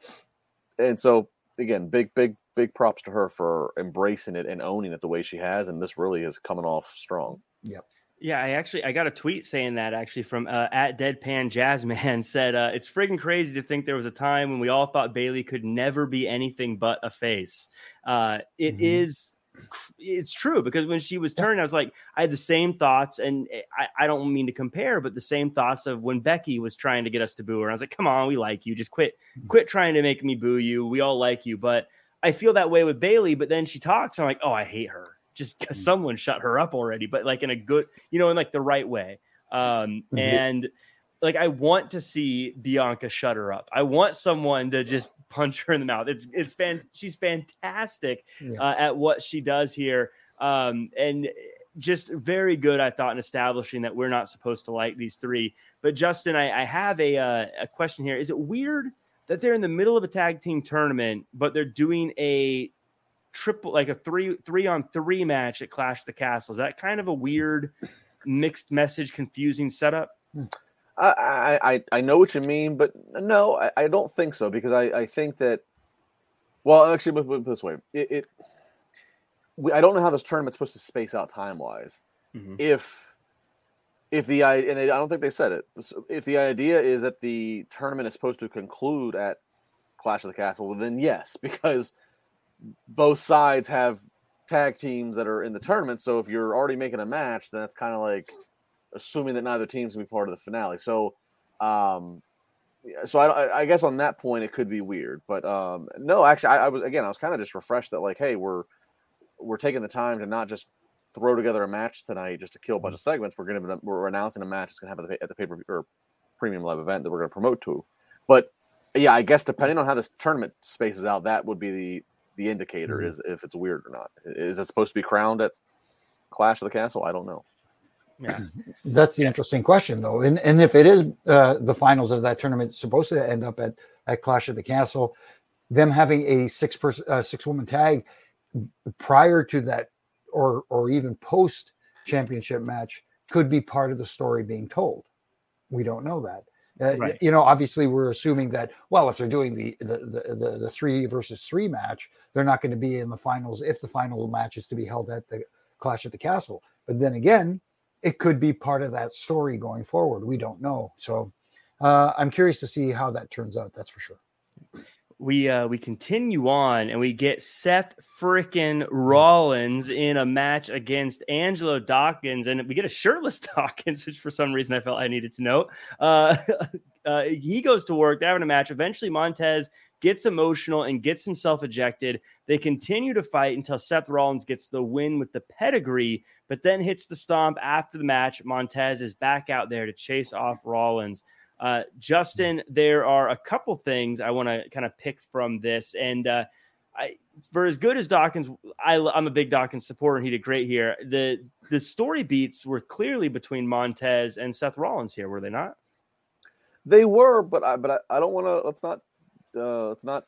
C: and so again, big big big props to her for embracing it and owning it the way she has, and this really is coming off strong.
B: Yep.
A: Yeah, I actually I got a tweet saying that actually from uh, at Deadpan Jazzman said uh, it's friggin' crazy to think there was a time when we all thought Bayley could never be anything but a face. Uh, it mm-hmm. is it's true because when she was turning, I was like, I had the same thoughts, and eh, I, I don't mean to compare, but the same thoughts of when Becky was trying to get us to boo her. I was like, come on, we like you. Just quit, mm-hmm. quit trying to make me boo you. We all like you. But I feel that way with Bayley. But then she talks, I'm like, oh, I hate her just mm. someone shut her up already, but like in a good, you know, in like the right way. Um, mm-hmm. and like I want to see Bianca shut her up. I want someone to just punch her in the mouth. It's it's fan. She's fantastic yeah. uh, at what she does here, um, and just very good. I thought in establishing that we're not supposed to like these three. But Justin, I, I have a uh, a question here. Is it weird that they're in the middle of a tag team tournament, but they're doing a triple like a three three on three match at Clash the Castle? Is that kind of a weird mixed message, confusing setup?
C: I, I I know what you mean, but no, I, I don't think so because I, I think that. Well, actually, put it this way: it, it we, I don't know how this tournament's supposed to space out time wise. Mm-hmm. If if the and they, I don't think they said it. If the idea is that the tournament is supposed to conclude at Clash of the Castle, well, then yes, because both sides have tag teams that are in the tournament. So if you're already making a match, then that's kind of like assuming that neither team's gonna be part of the finale. So, um, so I, I guess on that point it could be weird, but um, no, actually, I, I was again, I was kind of just refreshed that like, hey, we're we're taking the time to not just throw together a match tonight just to kill a bunch of segments. We're gonna we're announcing a match that's gonna happen at the, pay per view or premium live event that we're gonna promote to. But yeah, I guess depending on how this tournament spaces out, that would be the the indicator mm-hmm. is if it's weird or not. Is it supposed to be crowned at Clash of the Castle? I don't know.
B: Yeah, that's the interesting question, though. And and if it is uh, the finals of that tournament supposed to end up at at Clash of the Castle, them having a six person uh, six woman tag prior to that, or or even post championship match, could be part of the story being told. We don't know that. Uh, right. You know, obviously, we're assuming that. Well, if they're doing the the, the the the three versus three match, they're not going to be in the finals if the final match is to be held at the Clash at the Castle. But then again, it could be part of that story going forward. We don't know. So uh, I'm curious to see how that turns out. That's for sure.
A: We uh, we continue on and we get Seth frickin' Rollins in a match against Angelo Dawkins, and we get a shirtless Dawkins, which for some reason I felt I needed to note. Uh, uh, he goes to work. They're having a match. Eventually, Montez gets emotional and gets himself ejected. They continue to fight until Seth Rollins gets the win with the pedigree, but then hits the stomp after the match. Montez is back out there to chase off Rollins. Uh, Justin, there are a couple things I want to kind of pick from this. And uh, I, for as good as Dawkins, I, am a big Dawkins supporter, and he did great here. The the story beats were clearly between Montez and Seth Rollins here, were they not?
C: They were, but I but I, I don't want to. Let's not uh, let's not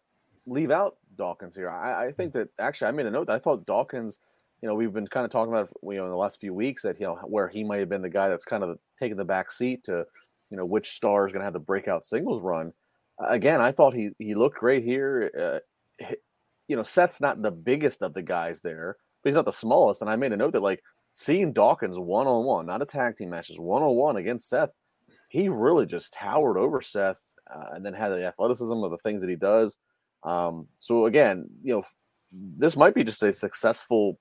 C: leave out Dawkins here. I, I, think that actually I made a note that I thought Dawkins, you know, we've been kind of talking about you know in the last few weeks that you know where he might have been the guy that's kind of taking the back seat to you know which star is going to have the breakout singles run. Again, I thought he he looked great here. Uh, you know, Seth's not the biggest of the guys there, but he's not the smallest. And I made a note that like seeing Dawkins one on one, not a tag team matches, one on one against Seth, he really just towered over Seth uh, and then had the athleticism of the things that he does. Um, so again, you know, this might be just a successful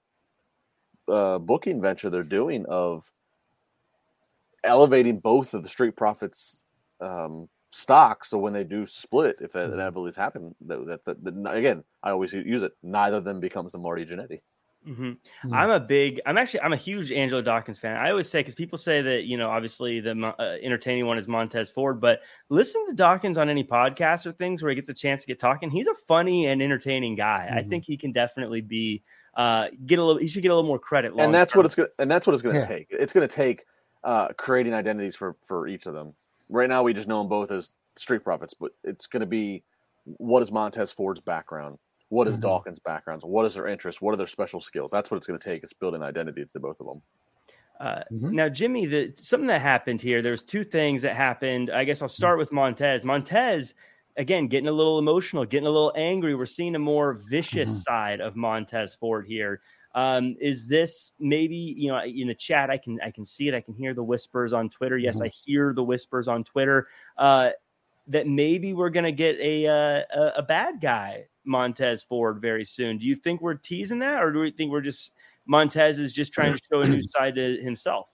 C: uh, booking venture they're doing of elevating both of the Street Profits um, stocks. So when they do split, if that mm-hmm. inevitably happen, that, that, that, that, again, I always use it. Neither of them becomes the Marty Jannetty.
A: Mm-hmm. Mm-hmm. I'm a big, I'm actually, I'm a huge Angelo Dawkins fan. I always say because people say that you know, obviously the uh, entertaining one is Montez Ford, but listen to Dawkins on any podcast or things where he gets a chance to get talking. He's a funny and entertaining guy. Mm-hmm. I think he can definitely be uh, get a little. He should get a little more credit.
C: And that's term. what it's going. And that's what it's going to yeah. take. It's going to take uh, creating identities for for each of them. Right now, we just know them both as Street Profits, but it's going to be what is Montez Ford's background what is mm-hmm. Dawkins' backgrounds? What is their interest? What are their special skills? That's what it's going to take. It's building identity to both of them.
A: Uh, mm-hmm. Now, Jimmy, the something that happened here. There's two things that happened. I guess I'll start with Montez. Montez, again, getting a little emotional, getting a little angry. We're seeing a more vicious mm-hmm. side of Montez Ford here. Um, is this maybe you know in the chat? I can I can see it. I can hear the whispers on Twitter. Yes, mm-hmm. I hear the whispers on Twitter. Uh, that maybe we're going to get a, uh, a, a bad guy Montez Ford very soon. Do you think we're teasing that, or do we think we're just Montez is just trying to show a new side to himself?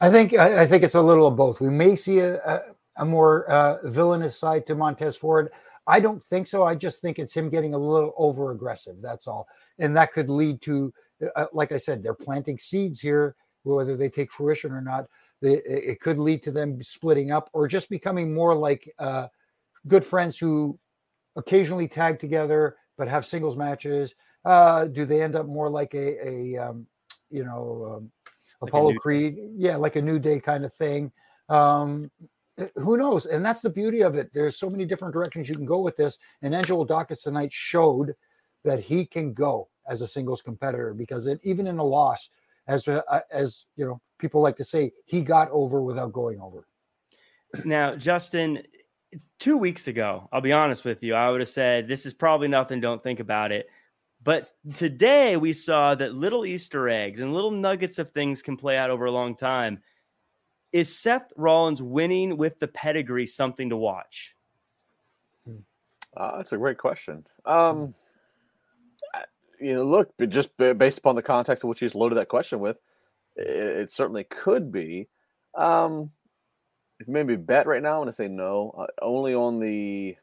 B: I think I, I think it's a little of both. We may see a, a, a more uh, villainous side to Montez Ford. I don't think so. I just think it's him getting a little over aggressive. That's all, and that could lead to uh, like I said, they're planting seeds here. Whether they take fruition or not, it could lead to them splitting up or just becoming more like uh, good friends who occasionally tag together but have singles matches. Uh, do they end up more like a, a um, you know, um, like Apollo Creed? Yeah, like a New Day kind of thing. Um, eh, who knows? And that's the beauty of it. There's so many different directions you can go with this. And Angelo Dawkins tonight showed that he can go as a singles competitor because it, even in a loss, as uh, as you know, people like to say, he got over without going over.
A: Now, Justin, two weeks ago, I'll be honest with you, I would have said this is probably nothing. Don't think about it. But today we saw that little Easter eggs and little nuggets of things can play out over a long time. Is Seth Rollins winning with the pedigree something to watch?
C: Uh, that's a great question. Um, you know, look, just based upon the context of which he's loaded that question with, it, it certainly could be. Um, if maybe bet right now, and I'm to say no. Uh, only on the,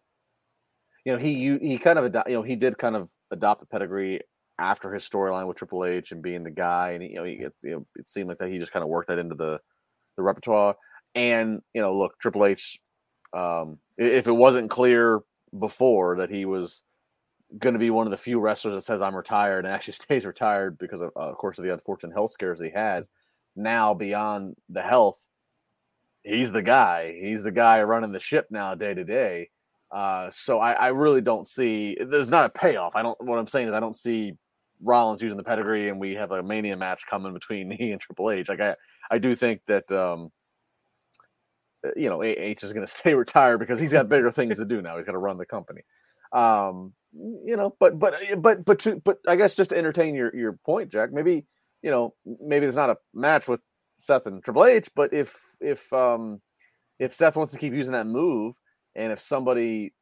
C: you know, he you, he kind of you know he did kind of adopt the pedigree after his storyline with Triple H and being the guy, and you know, he, it, you know, it seemed like that he just kind of worked that into the the repertoire. And you know, look, Triple H, um, if it wasn't clear before that he was going to be one of the few wrestlers that says I'm retired and actually stays retired because of, uh, of course, of the unfortunate health scares he has. Now, beyond the health, he's the guy. He's the guy running the ship now, day to day. Uh, so I, I, really don't see. There's not a payoff. I don't. What I'm saying is I don't see Rollins using the pedigree, and we have a Mania match coming between he and Triple H. Like I, I do think that um, uh, you know, H is going to stay retired because he's got bigger things to do now. He's got to run the company. Um, you know, but but uh, but but to, but I guess just to entertain your your point, Jack. Maybe you know, maybe there's not a match with Seth and Triple H, but if if um if Seth wants to keep using that move, and if somebody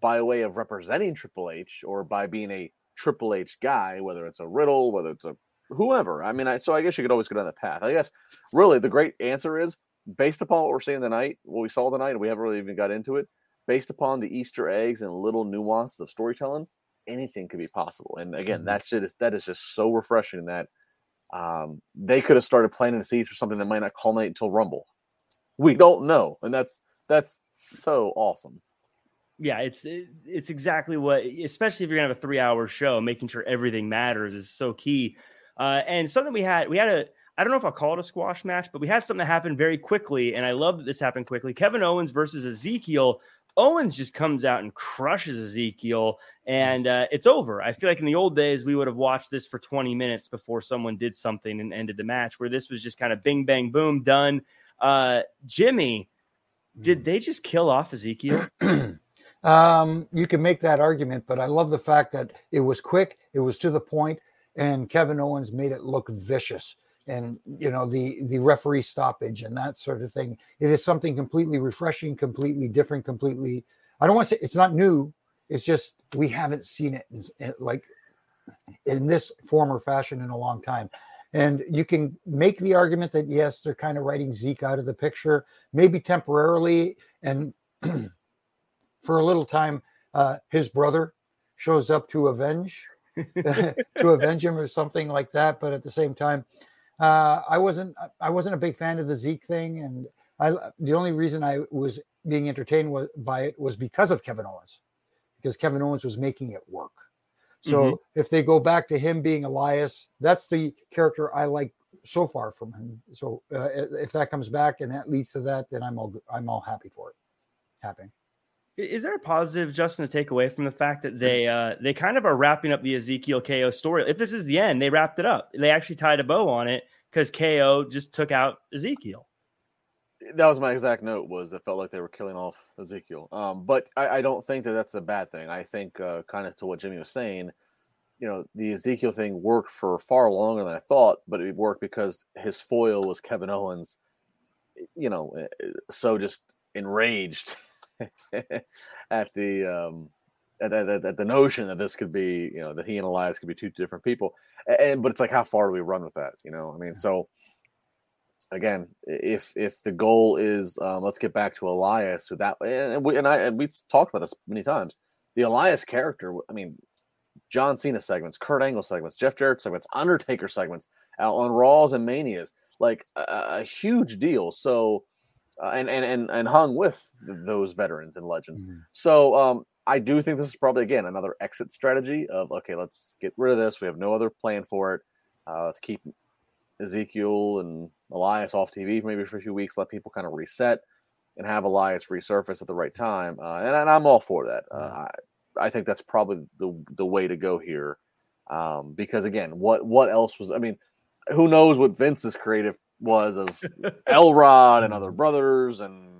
C: by way of representing Triple H or by being a Triple H guy, whether it's a Riddle, whether it's a whoever, I mean, I so I guess you could always go down that path. I guess really the great answer is based upon what we're seeing tonight, what we saw tonight, and we haven't really even got into it, based upon the Easter eggs and little nuances of storytelling, anything could be possible. And again, mm-hmm. that shit is that is just so refreshing that um, they could have started planting the seeds for something that might not culminate until Rumble. We don't know, and that's that's so awesome.
A: Yeah, it's it's exactly what, especially if you're gonna have a three hour show, making sure everything matters is so key. Uh, and something we had, we had a I don't know if I'll call it a squash match, but we had something that happened very quickly, and I love that this happened quickly. Kevin Owens versus Ezekiel. Owens just comes out and crushes Ezekiel, and uh, it's over. I feel like in the old days, we would have watched this for 20 minutes before someone did something and ended the match, where this was just kind of bing, bang, boom, done. Uh, Jimmy, did hmm. they just kill off Ezekiel?
B: um, you can make that argument, but I love the fact that it was quick, it was to the point, and Kevin Owens made it look vicious and you know the the referee stoppage and that sort of thing. It is something completely refreshing completely different completely i don't want to say it's not new it's just we haven't seen it in, in, like in this form or fashion in a long time. And you can make the argument that yes they're kind of writing zeke out of the picture maybe temporarily and for a little time uh, his brother shows up to avenge to avenge him or something like that but at the same time uh, I wasn't I wasn't a big fan of the Zeke thing, and I the only reason I was being entertained was, by it was because of Kevin Owens, because Kevin Owens was making it work. So mm-hmm. if they go back to him being Elias, that's the character I like so far from him. So uh, if that comes back and that leads to that, then I'm all I'm all happy for it. Happy.
A: Is there a positive, Justin, to take away from the fact that they uh, they kind of are wrapping up the Ezekiel KO story? If this is the end, they wrapped it up. They actually tied a bow on it because KO just took out Ezekiel.
C: That was my exact note. Was it felt like they were killing off Ezekiel? Um, but I, I, don't think that that's a bad thing. I think uh, kind of to what Jimmy was saying. You know, the Ezekiel thing worked for far longer than I thought, but it worked because his foil was Kevin Owens. You know, eh, eh, so just enraged at the um, at, at, at, the notion that this could be, you know, that he and Elias could be two different people. And but it's like, how far do we run with that? You know, I mean, so again, if if the goal is um, let's get back to Elias, who that and we and I and we talked about this many times. The Elias character, I mean, John Cena segments, Kurt Angle segments, Jeff Jarrett segments, Undertaker segments out on Raws and Manias, like a, a huge deal. So, uh, and, and and and hung with those veterans and legends. Mm-hmm. So, um, I do think this is probably again another exit strategy of okay, let's get rid of this. We have no other plan for it. Uh, let's keep Ezekiel and Elias off TV maybe for a few weeks, let people kind of reset and have Elias resurface at the right time. Uh, and, and, I'm all for that. Uh, mm-hmm. I, I, think that's probably the the way to go here, um, because again, what what else was? I mean, who knows what Vince's creative was of Elrod and other brothers and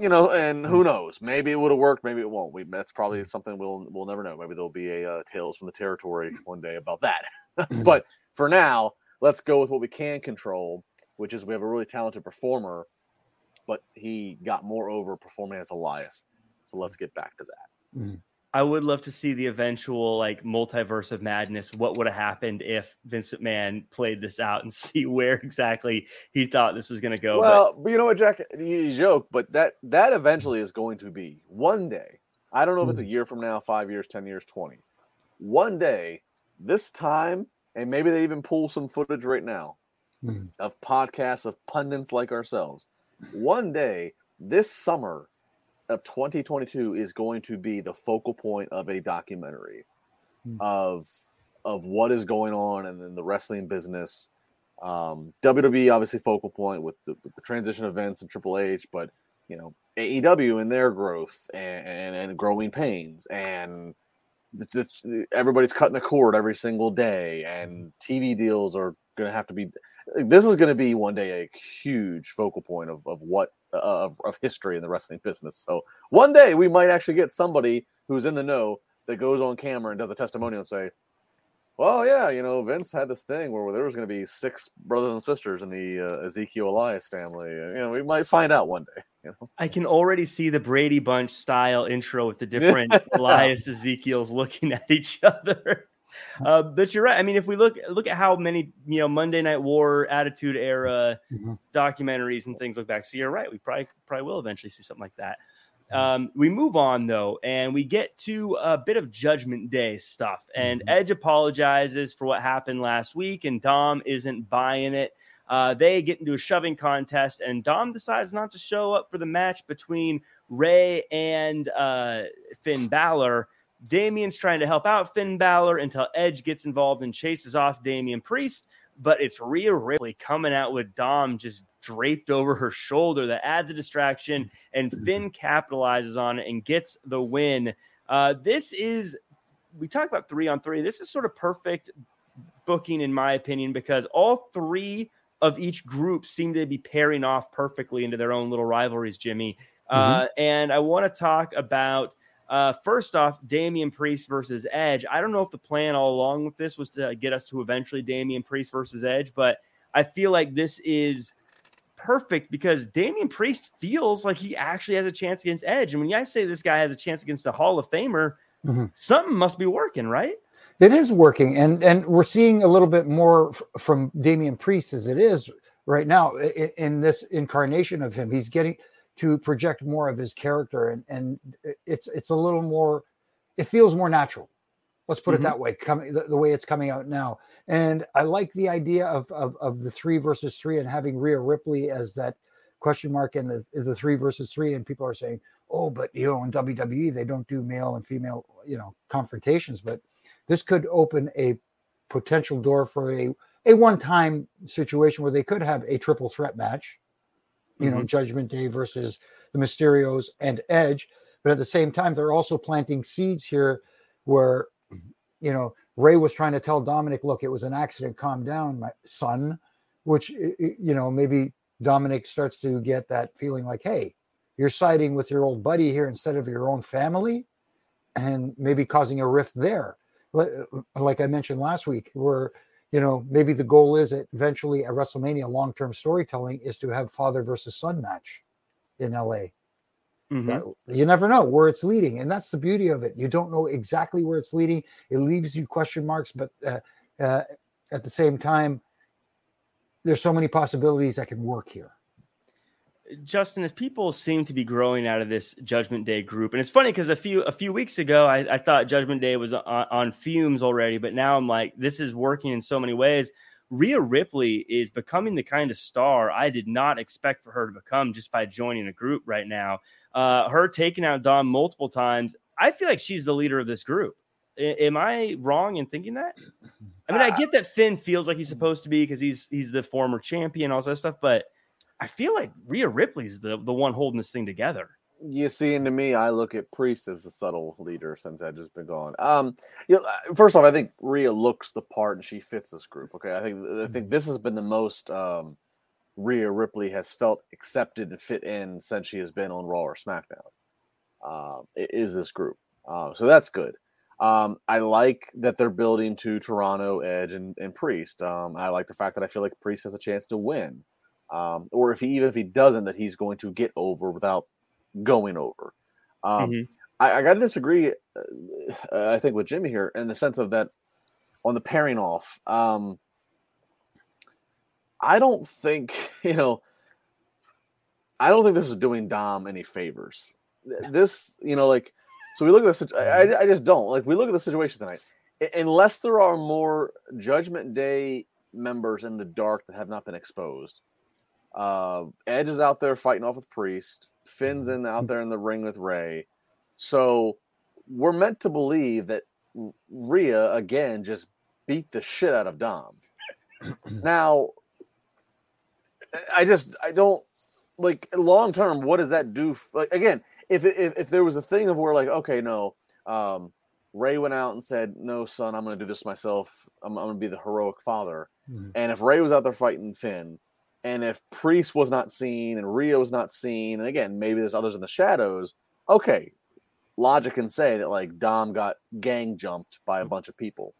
C: you know, and who knows? Maybe it would have worked. Maybe it won't. We, that's probably something we'll we'll never know. Maybe there'll be a uh, Tales from the Territory one day about that. but for now, let's go with what we can control, which is we have a really talented performer, but he got more over performing as Elias. So let's get back to that.
A: Mm-hmm. I would love to see the eventual like multiverse of madness. What would have happened if Vince McMahon played this out and see where exactly he thought this was going to go?
C: Well, but, you know what, Jack? You joke, but that that eventually is going to be one day. I don't know if it's a mm-hmm. year from now, five years, ten years, twenty. One day, this time, and maybe they even pull some footage right now mm-hmm. of podcasts of pundits like ourselves. One day, this summer, of 2022 is going to be the focal point of a documentary mm. of of what is going on and then the wrestling business. Um, WWE obviously focal point with the, with the transition events and Triple H, but you know AEW and their growth and, and, and growing pains and the, the, everybody's cutting the cord every single day and TV deals are going to have to be. This is going to be one day a huge focal point of, of what uh, of, of history in the wrestling business. So one day we might actually get somebody who's in the know that goes on camera and does a testimonial and say, well, yeah, you know, Vince had this thing where there was going to be six brothers and sisters in the uh, Ezekiel Elias family. You know, we might find out one day. You know,
A: I can already see the Brady Bunch style intro with the different Elias Ezekiels looking at each other. Uh, but you're right. I mean, if we look look at how many you know Monday Night War, Attitude Era mm-hmm. documentaries and things look back, so you're right. We probably probably will eventually see something like that. Mm-hmm. Um, we move on though, and we get to a bit of Judgment Day stuff. And mm-hmm. Edge apologizes for what happened last week, and Dom isn't buying it. Uh, they get into a shoving contest, and Dom decides not to show up for the match between Rey and uh, Finn Balor. Damien's trying to help out Finn Balor until Edge gets involved and chases off Damien Priest. But it's Rhea Ripley coming out with Dom just draped over her shoulder that adds a distraction, and Finn capitalizes on it and gets the win. Uh, this is, we talk about three on three. This is sort of perfect booking, in my opinion, because all three of each group seem to be pairing off perfectly into their own little rivalries, Jimmy. Uh, mm-hmm. and I want to talk about uh, first off, Damien Priest versus Edge. I don't know if the plan all along with this was to get us to eventually Damien Priest versus Edge, but I feel like this is perfect because Damien Priest feels like he actually has a chance against Edge. And when I say this guy has a chance against the Hall of Famer, mm-hmm. something must be working, right?
B: It is working, and and we're seeing a little bit more f- from Damien Priest as it is right now in, in this incarnation of him. He's getting to project more of his character and and it's it's a little more it feels more natural. Let's put mm-hmm. it that way coming the, the, way it's coming out now. And i like the idea of, of of the three versus three and having Rhea Ripley as that question mark in the the three versus three and people are saying oh but you know in WWE they don't do male and female you know confrontations. But this could open a potential door for a a one time situation where they could have a triple threat match you know, mm-hmm. Judgment Day versus the Mysterios and Edge. But at the same time, they're also planting seeds here where, you know, Rey was trying to tell Dominic, look, it was an accident, calm down, my son, which, you know, maybe Dominic starts to get that feeling like, hey, you're siding with your old buddy here instead of your own family, and maybe causing a rift there. Like I mentioned last week, where you know, maybe the goal is that eventually at WrestleMania long term storytelling is to have father versus son match in LA. Mm-hmm. That, you never know where it's leading, and that's the beauty of it. You don't know exactly where it's leading. It leaves you question marks, but uh, uh, at the same time, there's so many possibilities that can work here.
A: Justin, as people seem to be growing out of this Judgment Day group, and it's funny because a few a few weeks ago I, I thought Judgment Day was on, on, fumes already, but now I'm like, this is working in so many ways. Rhea Ripley is becoming the kind of star I did not expect for her to become just by joining a group right now. Uh, her taking out Dom multiple times, I feel like she's the leader of this group. Am I wrong in thinking that? I mean, I get that Finn feels like he's supposed to be because he's he's the former champion, all that stuff, but I feel like Rhea Ripley's the the one holding this thing together.
C: You see, and to me, I look at Priest as the subtle leader since Edge has been gone. Um, you know, uh, first off, I think Rhea looks the part and she fits this group. Okay, I think I think mm-hmm. this has been the most um, Rhea Ripley has felt accepted and fit in since she has been on Raw or SmackDown. Uh, is this group? Uh, so that's good. Um, I like that they're building to Toronto, Edge, and, and Priest. Um, I like the fact that I feel like Priest has a chance to win um, or if he even if he doesn't, that he's going to get over without going over. Um, mm-hmm. I, I got to disagree. Uh, I think with Jimmy here in the sense of that on the pairing off. Um, I don't think you know. I don't think this is doing Dom any favors. This, you know, like so we look at this. I, I just don't like. We look at the situation tonight. Unless there are more Judgment Day members in the dark that have not been exposed, uh, Edge is out there fighting off with Priest. Finn's in out there in the ring with Rey. So we're meant to believe that Rhea again just beat the shit out of Dom. now, I just I don't like long term. What does that do? Like again, if, if if there was a thing of where like okay, no, um, Rey went out and said, "No, son, I'm going to do this myself. I'm, I'm going to be the heroic father." Mm-hmm. And if Rey was out there fighting Finn, and if Priest was not seen and Rhea was not seen, and again, maybe there's others in the shadows, okay, logic can say that like Dom got gang jumped by a mm-hmm. bunch of people.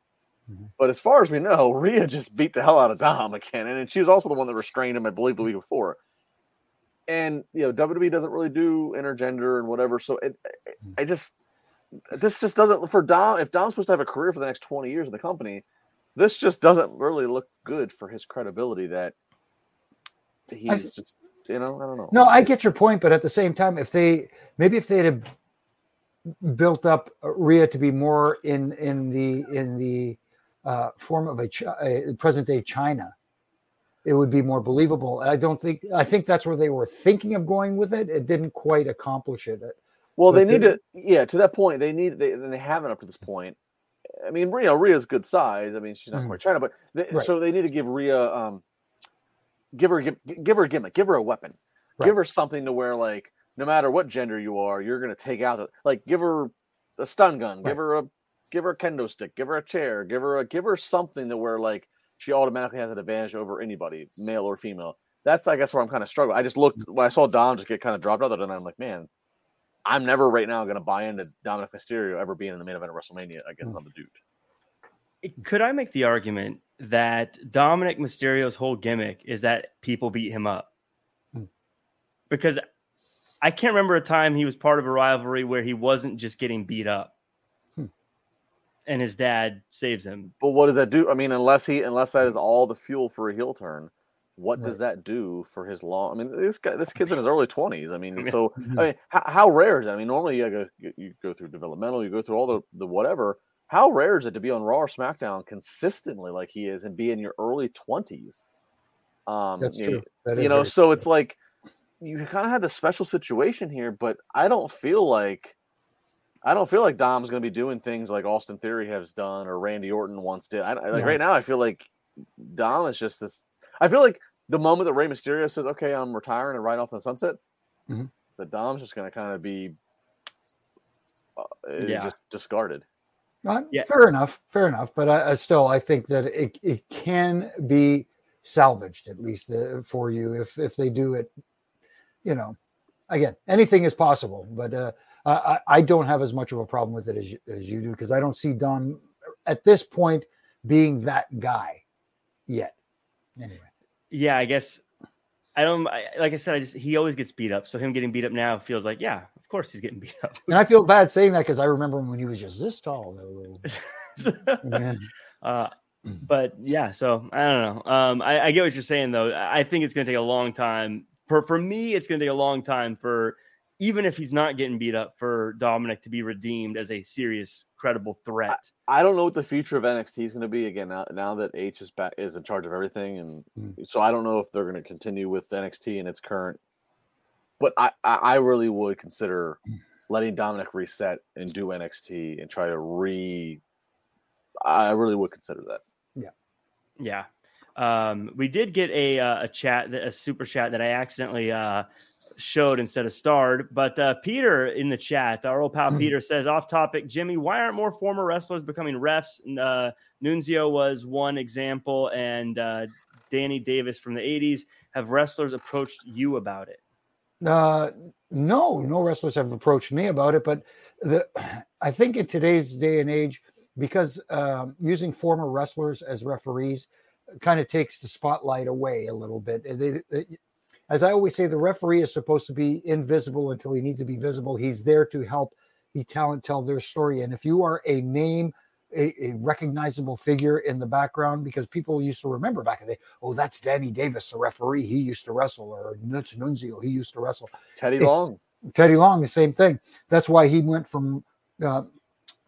C: Mm-hmm. But as far as we know, Rhea just beat the hell out of Dom again. And she was also the one that restrained him, I believe, the week before. And, you know, WWE doesn't really do intergender and whatever. So it, mm-hmm. I just, this just doesn't, for Dom, if Dom's supposed to have a career for the next 20 years in the company, this just doesn't really look good for his credibility that he's I, just you know I don't know.
B: No, I get your point, but at the same time, if they maybe if they'd have built up Rhea to be more in in the in the uh, form of a, a present day Chyna, it would be more believable. I don't think I think that's where they were thinking of going with it. It didn't quite accomplish it.
C: Well, but they need to yeah to that point. They need they they haven't up to this point. I mean, Rhea Rhea's good size. I mean, she's not mm-hmm. quite Chyna, but they, right. so they need to give Rhea um, give her give, give her a gimmick, give her a weapon, right. give her something to where like no matter what gender you are, you're gonna take out the like give her a stun gun, right. give her a give her a kendo stick, give her a chair, give her a give her something to where like she automatically has an advantage over anybody, male or female. That's I guess where I'm kind of struggling. I just looked when I saw Dom just get kind of dropped out there, and I'm like, man, I'm never right now going to buy into Dominic Mysterio ever being in the main event of WrestleMania against mm. the dude.
A: Could I make the argument that Dominic Mysterio's whole gimmick is that people beat him up? Hmm. Because I can't remember a time he was part of a rivalry where he wasn't just getting beat up. Hmm. And his dad saves him.
C: But what does that do? I mean, unless he unless that is all the fuel for a heel turn, what right. does that do for his long? I mean, this guy, this kid's in his early twenties. I mean, so I mean, how, how, rare is that? I mean, normally you go you go through developmental, you go through all the the whatever how rare is it to be on Raw or SmackDown consistently like he is and be in your early twenties?
B: Um, That's true. That
C: you know, so true. it's like you kind of had the special situation here, but I don't feel like I don't feel like Dom's going to be doing things like Austin Theory has done or Randy Orton once did. I, like right now, I feel like Dom is just this. I feel like the moment that Rey Mysterio says, "Okay, I'm retiring and right off in the sunset," mm-hmm. that Dom's just going to kind of be uh, yeah. just discarded.
B: Uh, yeah. Fair enough. Fair enough. But I, I, still, I think that it, it can be salvaged at least uh, for you if if they do it. You know, again, anything is possible. But uh, I, I don't have as much of a problem with it as as you do because I don't see Dom at this point being that guy yet. Anyway.
A: Yeah, I guess I don't I, like I said. I just he always gets beat up, so him getting beat up now feels like yeah, of course he's getting beat up.
B: and I feel bad saying that because I remember him when he was just this tall.
A: yeah. uh, but yeah, so I don't know. Um, I, I, get what you're saying though. I think it's going to take a long time for for me, it's going to take a long time for even if he's not getting beat up for Dominic to be redeemed as a serious, credible threat.
C: I, I don't know what the future of NXT is going to be again now, now that H is back is in charge of everything, and mm. so I don't know if they're going to continue with NXT in its current. But I, I really would consider letting Dominic reset and do NXT and try to re. I really would consider that.
B: Yeah,
A: yeah. Um, we did get a uh, a chat, a super chat that I accidentally uh, showed instead of starred. But uh, Peter in the chat, our old pal hmm. Peter says, off topic, Jimmy, why aren't more former wrestlers becoming refs? Uh, Nunzio was one example, and uh, Danny Davis from the 80s. Have wrestlers approached you about it?
B: Uh, no, no wrestlers have approached me about it. But the, I think in today's day and age, because um, using former wrestlers as referees kind of takes the spotlight away a little bit. They, they, as I always say, the referee is supposed to be invisible until he needs to be visible. He's there to help the talent tell their story. And if you are a name, a, a, recognizable figure in the background, because people used to remember back in the day, oh, that's Danny Davis, the referee. He used to wrestle, or Nuts Nunzio, he used to wrestle.
C: Teddy Long.
B: Teddy Long, the same thing. That's why he went from uh,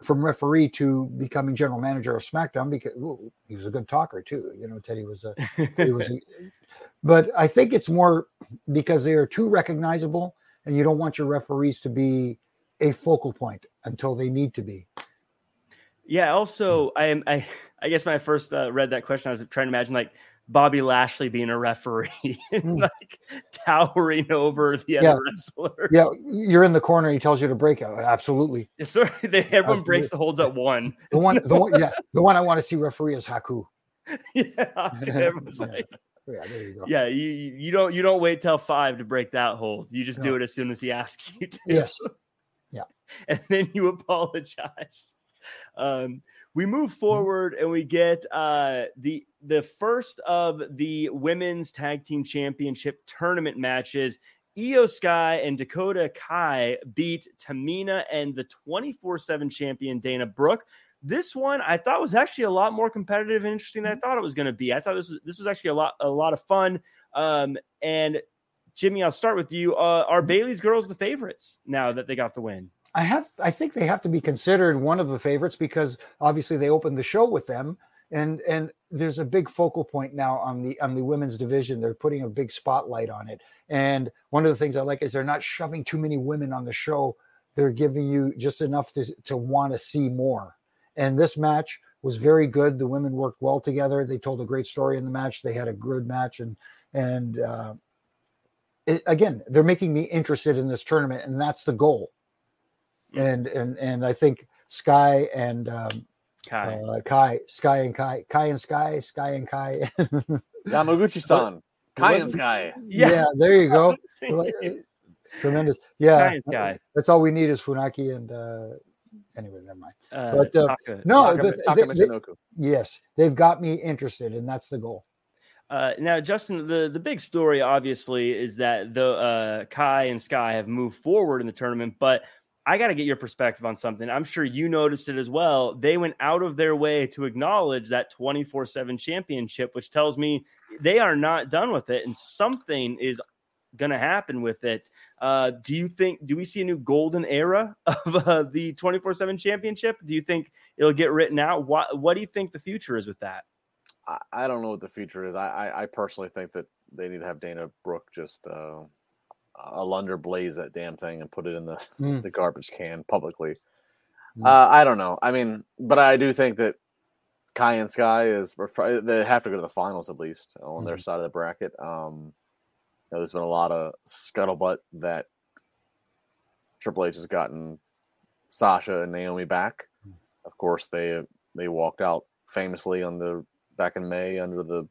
B: from referee to becoming general manager of SmackDown because ooh, he was a good talker too. You know, Teddy was a, Teddy was a, but I think it's more because they are too recognizable, and you don't want your referees to be a focal point until they need to be.
A: Yeah. Also, I am. I I guess when I first uh, read that question, I was trying to imagine like Bobby Lashley being a referee, mm. like towering over the other
B: yeah.
A: wrestlers.
B: Yeah, you're in the corner. He tells you to break out. Absolutely.
A: Yes, sir. They, everyone Absolutely. breaks the holds at one.
B: The one, the one, yeah, the one I want to see referee is Haku.
A: yeah, everyone's like, yeah, there you go. Yeah, you, you don't you don't wait till five to break that hold. You just no. do it as soon as he asks you to.
B: Yes. Yeah.
A: And then you apologize. Um, we move mm-hmm. forward and we get uh, the the first of the women's tag team championship tournament matches. Iyo Sky and Dakota Kai beat Tamina and the 24 7 champion Dana Brooke this one I thought was actually a lot more competitive and interesting than I mm-hmm. thought it was going to be. I thought this was this was actually a lot a lot of fun. Um, and Jimmy, I'll start with you. Uh, are mm-hmm. Girls the favorites now that they got the win?
B: I have I think they have to be considered one of the favorites because obviously they opened the show with them and and there's a big focal point now on the on the women's division they're putting a big spotlight on it and one of the things i like is they're not shoving too many women on the show they're giving you just enough to, to want to see more and this match was very good. The women worked well together. They told a great story in the match. They had a good match, and and uh, it, again, they're making me interested in this tournament, and that's the goal. And and and I think Sky and um, Kai. Uh, Kai, Sky and Kai, Kai and Sky, Sky and Kai.
C: Yamaguchi-san, Kai and Sky.
B: Yeah. yeah, there you go. Tremendous. Yeah, Kai that's all we need is Funaki and uh, anyway, never mind. Uh, but uh, Taka, no, Taka, Taka they, they, yes, they've got me interested, and that's the goal.
A: Uh, now, Justin, the, the big story obviously is that the uh, Kai and Sky have moved forward in the tournament, but I got to get your perspective on something. I'm sure you noticed it as well. They went out of their way to acknowledge that 24 7 championship, which tells me they are not done with it and something is going to happen with it. Uh, do you think, do we see a new golden era of uh, the 24 7 championship? Do you think it'll get written out? What, what do you think the future is with that?
C: I, I don't know what the future is. I, I, I, personally think that they need to have Dana Brooke just uh, Alundra Blayze that damn thing and put it in the, mm. the garbage can publicly. Mm. Uh, I don't know. I mean, but I do think that Kai and Sky is they have to go to the finals at least on mm. their side of the bracket. Um, know, there's been a lot of scuttlebutt that Triple H has gotten Sasha and Naomi back. Hmm. Of course, they they walked out famously on the back in May under the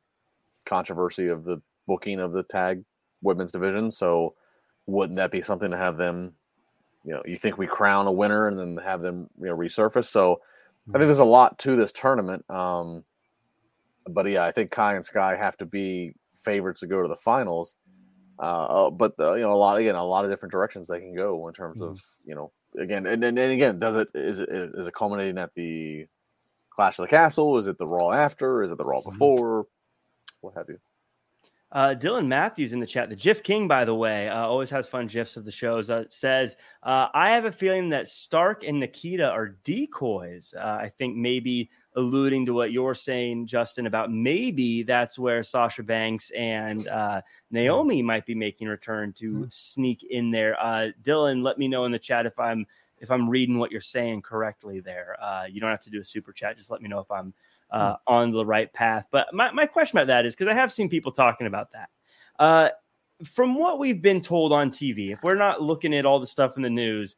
C: controversy of the booking of the tag women's division. So, wouldn't that be something to have them? You know, you think we crown a winner and then have them you know resurface. So, I think hmm. there's a lot to this tournament. Um, but yeah, I think Kai and Sky have to be favorites to go to the finals. Uh, uh, but the, you know, a lot again, a lot of different directions they can go in terms mm-hmm. of you know, again, and, and, and again, does it is it is it culminating at the Clash of the Castle? Is it the Raw after? Is it the Raw mm-hmm. before? Mm-hmm. What have you?
A: Uh, Dylan Matthews in the chat, the GIF King, by the way, uh, always has fun GIFs of the shows. Uh, says, uh, I have a feeling that Stark and Nikkita are decoys. Uh, I think maybe alluding to what you're saying, Justin, about maybe that's where Sasha Banks and uh, Naomi might be making return to mm-hmm. sneak in there. Dylan, let me know in the chat if I'm if I'm reading what you're saying correctly there. you don't have to do a super chat; just let me know if I'm uh, hmm. on the right path. But my, my question about that is because I have seen people talking about that. Uh, from what we've been told on TV, if we're not looking at all the stuff in the news,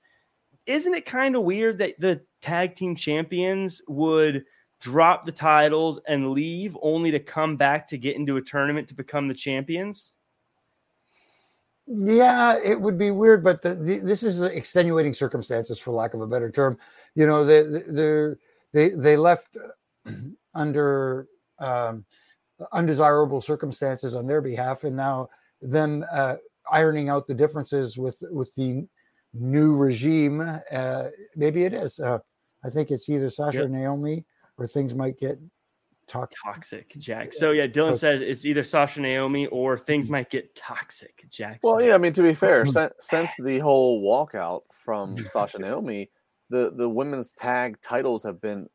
A: isn't it kind of weird that the tag team champions would drop the titles and leave only to come back to get into a tournament to become the champions?
B: Yeah, it would be weird, but the, the, this is extenuating circumstances, for lack of a better term. You know, they they they, they left under um, undesirable circumstances on their behalf, and now them uh, ironing out the differences with with the new regime. Uh, maybe it is. Uh, I think it's either Sasha yep. or Naomi, or things might get
A: toxic. Toxic, Jack. So yeah, Dylan says it's either Sasha Naomi or things might get toxic, Jack.
C: Well, yeah, I mean to be fair, since, since the whole walkout from Sasha Naomi, the the women's tag titles have been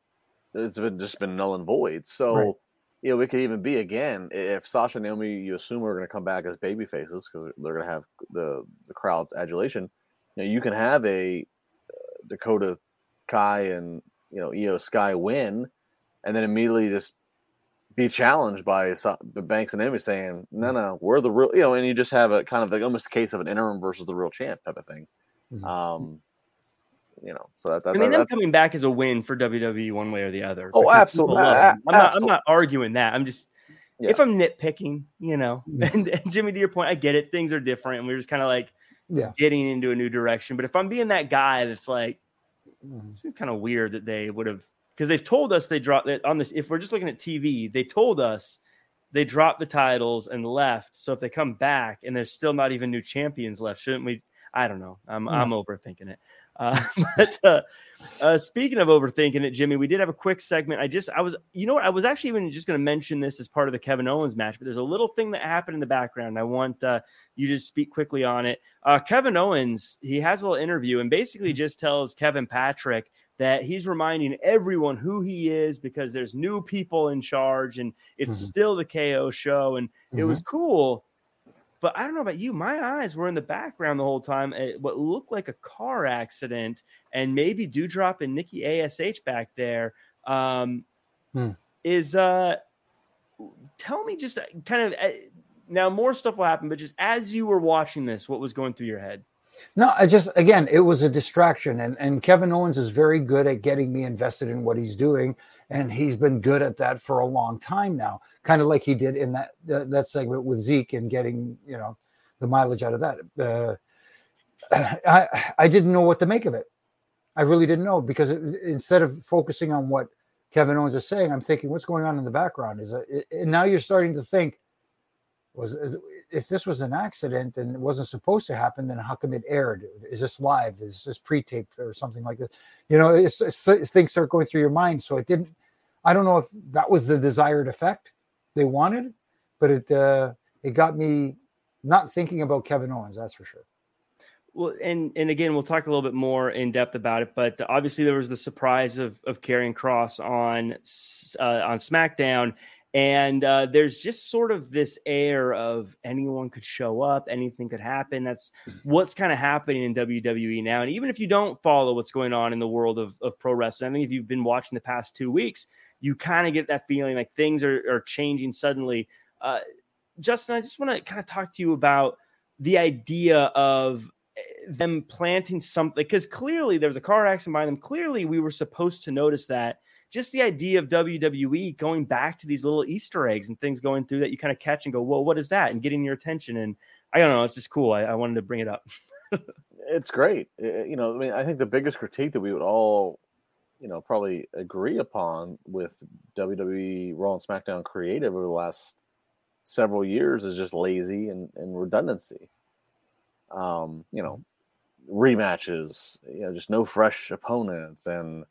C: it's been just been null and void. So, right. you know, it could even be again if Sasha and Naomi, you assume are going to come back as baby faces because they're going to have the the crowd's adulation. You know, you can have a uh, Dakota Kai and you know Iyo Sky win, and then immediately just be challenged by the Banks and Naomi saying, "No, no, we're the real," you know, and you just have a kind of like almost a case of an interim versus the real champ type of thing. Mm-hmm. Um, you know, so that, that
A: I mean,
C: that,
A: them coming back is a win for WWE one way or the other.
C: Oh, absolutely.
A: I'm, not, I'm not arguing that. I'm just, yeah. if I'm nitpicking, you know, and, and, Jimmy, to your point, I get it. Things are different, and we're just kind of like yeah. getting into a new direction. But if I'm being that guy that's like, it seems kind of weird that they would have, because they've told us they dropped it on this. If we're just looking at TV, they told us they dropped the titles and left. So if they come back and there's still not even new champions left, shouldn't we? I don't know. I'm, I'm overthinking it. Uh, but uh, uh, speaking of overthinking it, Jimmy, we did have a quick segment. I just, I was, you know what? I was actually even just going to mention this as part of the Kevin Owens match, but there's a little thing that happened in the background. I want uh, you to speak quickly on it. Uh, Kevin Owens, he has a little interview and basically just tells Kevin Patrick that he's reminding everyone who he is because there's new people in charge and it's mm-hmm. still the KO show. And mm-hmm. it was mm-hmm. cool but I don't know about you. My eyes were in the background the whole time at what looked like a car accident, and maybe Doudrop and Nikki Ash back there. Um, hmm. Is uh, tell me just uh, kind of uh, now more stuff will happen, but just as you were watching this, what was going through your head?
B: No, I just again, it was a distraction, and and Kevin Owens is very good at getting me invested in what he's doing, and he's been good at that for a long time now kind of like he did in that uh, that segment with Zeke and getting you know the mileage out of that. Uh, I I didn't know what to make of it. I really didn't know because it, instead of focusing on what Kevin Owens is saying, I'm thinking what's going on in the background. Is it, and now you're starting to think was is, if this was an accident and it wasn't supposed to happen, then how come it aired? Is this live? Is this pre-taped or something like this? You know, it's, it's, things start going through your mind. So it didn't. I don't know if that was the desired effect they wanted, but it uh, it got me not thinking about Kevin Owens. That's for sure.
A: Well, and and again, we'll talk a little bit more in depth about it. But obviously, there was the surprise of of Karrion Kross on uh, on SmackDown, and uh, there's just sort of this air of anyone could show up, anything could happen. That's mm-hmm. what's kind of happening in WWE now. And even if you don't follow what's going on in the world of, of pro wrestling, I think if you've been watching the past two weeks, you kind of get that feeling like things are, are changing suddenly. Uh, Justin, I just want to kind of talk to you about the idea of eh, them planting something because clearly there was a car accident by them. Clearly, we were supposed to notice that. Just the idea of WWE going back to these little Easter eggs and things going through that you kind of catch and go, "Whoa, what is that?" and getting your attention. And I don't know, it's just cool. I, I wanted to bring it up.
C: it's great. It, you know, I mean, I think the biggest critique that we would all you know probably agree upon with WWE Raw and SmackDown creative over the last several years is just lazy and, and redundancy. Um, you know, rematches, you know, just no fresh opponents and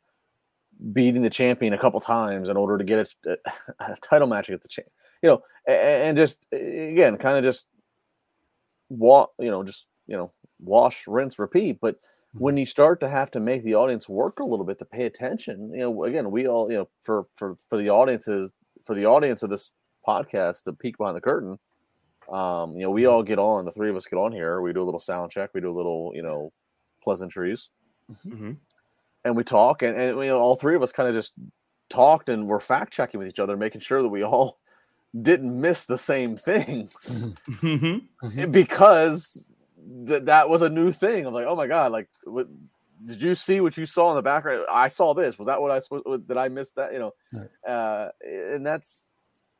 C: beating the champion a couple times in order to get a, a, a title match against the champ. you know, and, and just again, kind of just walk, you know, just you know, wash, rinse, repeat. But mm-hmm. when you start to have to make the audience work a little bit to pay attention, you know, again, we all, you know, for for for the audiences, for the audience of this podcast to peek behind the curtain, um, you know, we mm-hmm. all get on, the three of us get on here, we do a little sound check, we do a little, you know, pleasantries. Mm-hmm. And we talk, and, and you know, all three of us kind of just talked and we're fact checking with each other, making sure that we all didn't miss the same things mm-hmm. mm-hmm. because th- that was a new thing. I'm like, oh my god, like, what, did you see what you saw in the background? I saw this. Was that what I supposed? Did I miss that? You know, right. uh, and that's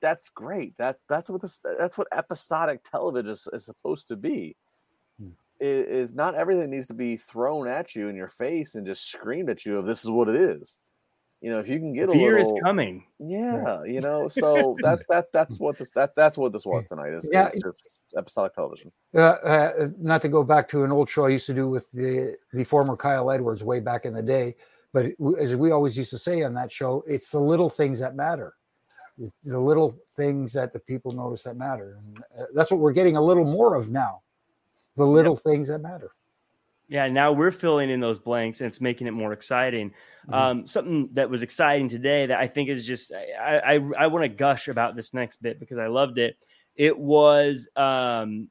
C: that's great. That that's what this that's what episodic television is, is supposed to be. Is, is not everything needs to be thrown at you in your face and just screamed at you of this is what it is you know, if you can get
A: fear
C: a
A: little, is coming.
C: Yeah, you know, so that's that that's what this that that's what this was tonight. Is, yeah, just episodic television.
B: Uh, uh, not to go back to an old show I used to do with the the former Kyle Edwards way back in the day, but as we always used to say on that show, it's the little things that matter. The little things that the people notice that matter, and uh, that's what we're getting a little more of now. The little yep. things that matter.
A: Yeah, now we're filling in those blanks and it's making it more exciting. Mm-hmm. Um, something that was exciting today that I think is just I I, I want to gush about this next bit because I loved it. It was um,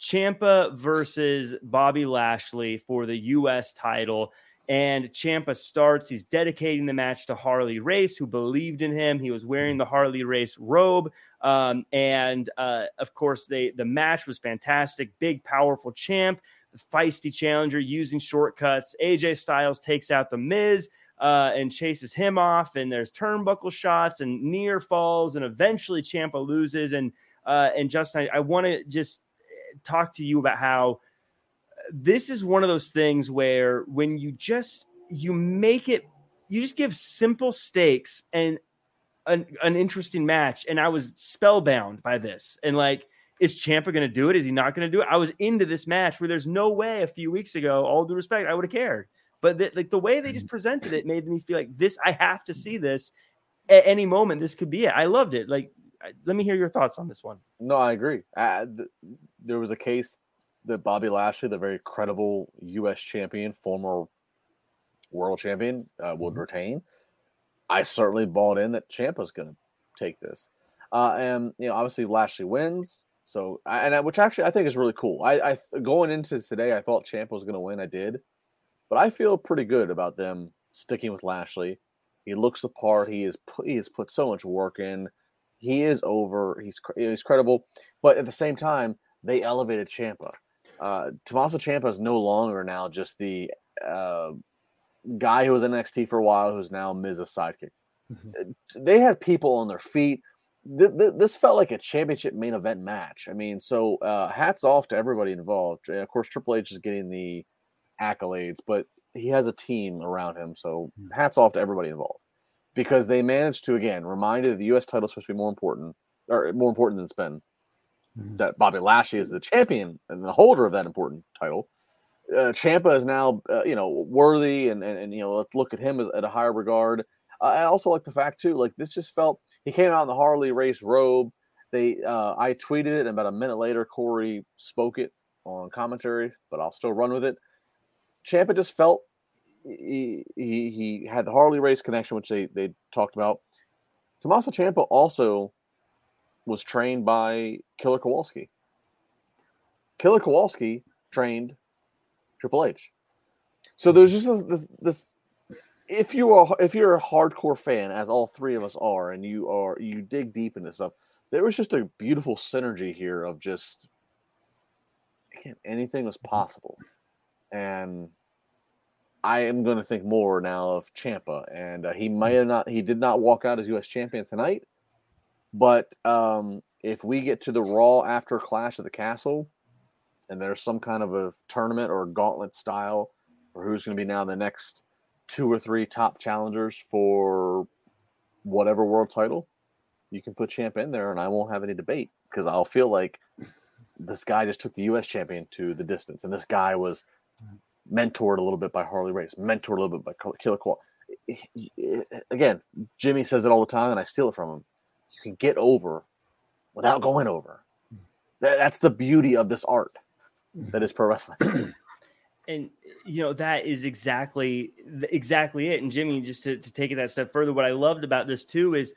A: Ciampa versus Bobby Lashley for the U.S. title. And Ciampa starts. He's dedicating the match to Harley Race, who believed in him. He was wearing the Harley Race robe, um, and uh, of course, they the match was fantastic. Big, powerful champ the feisty challenger using shortcuts. AJ Styles takes out the Miz uh, and chases him off, and there's turnbuckle shots and near falls, and eventually Ciampa loses. And uh, and Justin, I, I want to just talk to you about how this is one of those things where when you just you make it, you just give simple stakes and an, an interesting match, and I was spellbound by this, and like is Ciampa going to do it? Is he not going to do it? I was into this match where there's no way a few weeks ago, all due respect, I would have cared. But the, like the way they just mm-hmm. presented it made me feel like this. I have to see this at any moment. This could be it. I loved it. Like, let me hear your thoughts on this one.
C: No, I agree. Uh, th- there was a case that Bobby Lashley, the very credible U.S. champion, former world champion, uh, would mm-hmm. retain. I certainly bought in that Ciampa's going to take this. Uh, and you know, obviously Lashley wins. So, and I, which actually I think is really cool. I, I going into today, I thought Ciampa was going to win. I did, but I feel pretty good about them sticking with Lashley. He looks the part. He is he has put so much work in. He is over. He's he's credible, but at the same time, they elevated Ciampa. Uh, Tommaso Ciampa is no longer now just the uh, guy who was in NXT for a while, who's now Miz's sidekick. Mm-hmm. They had people on their feet th- th- this felt like a championship main event match. I mean, so uh, hats off to everybody involved. Of course, Triple H is getting the accolades, but he has a team around him. So hmm. hats off to everybody involved because they managed to again remind you that the U.S. title is supposed to be more important or more important than it's been. Mm-hmm. That Bobby Lashley is the champion and the holder of that important title. Uh, Ciampa is now, uh, you know, worthy, and, and, and you know, let's look at him as at a higher regard. Uh, I also like the fact too, like this just felt he came out in the Harley race robe. They uh, I tweeted it, and about a minute later, Corey spoke it on commentary, but I'll still run with it. Ciampa just felt he, he he had the Harley race connection, which they they talked about. Tommaso Ciampa also was trained by Killer Kowalski. Killer Kowalski trained Triple H. So there's just this, this if you are if you're a hardcore fan, as all three of us are, and you are you dig deep into stuff, there was just a beautiful synergy here of just again anything was possible, and I am going to think more now of Ciampa, and uh, he might have not he did not walk out as U.S. champion tonight, but um, if we get to the Raw after Clash of the Castle, and there's some kind of a tournament or a gauntlet style, or who's going to be now the next two or three top challengers for whatever world title, you can put Champ in there, and I won't have any debate because I'll feel like this guy just took the U.S. champion to the distance, and this guy was mentored a little bit by Harley Race, mentored a little bit by Killer Qual. Again, Jimmy says it all the time, and I steal it from him. You can get over without going over. That, that's the beauty of this art that is pro wrestling.
A: and you know that is exactly exactly it and jimmy just to, to take it that step further what i loved about this too is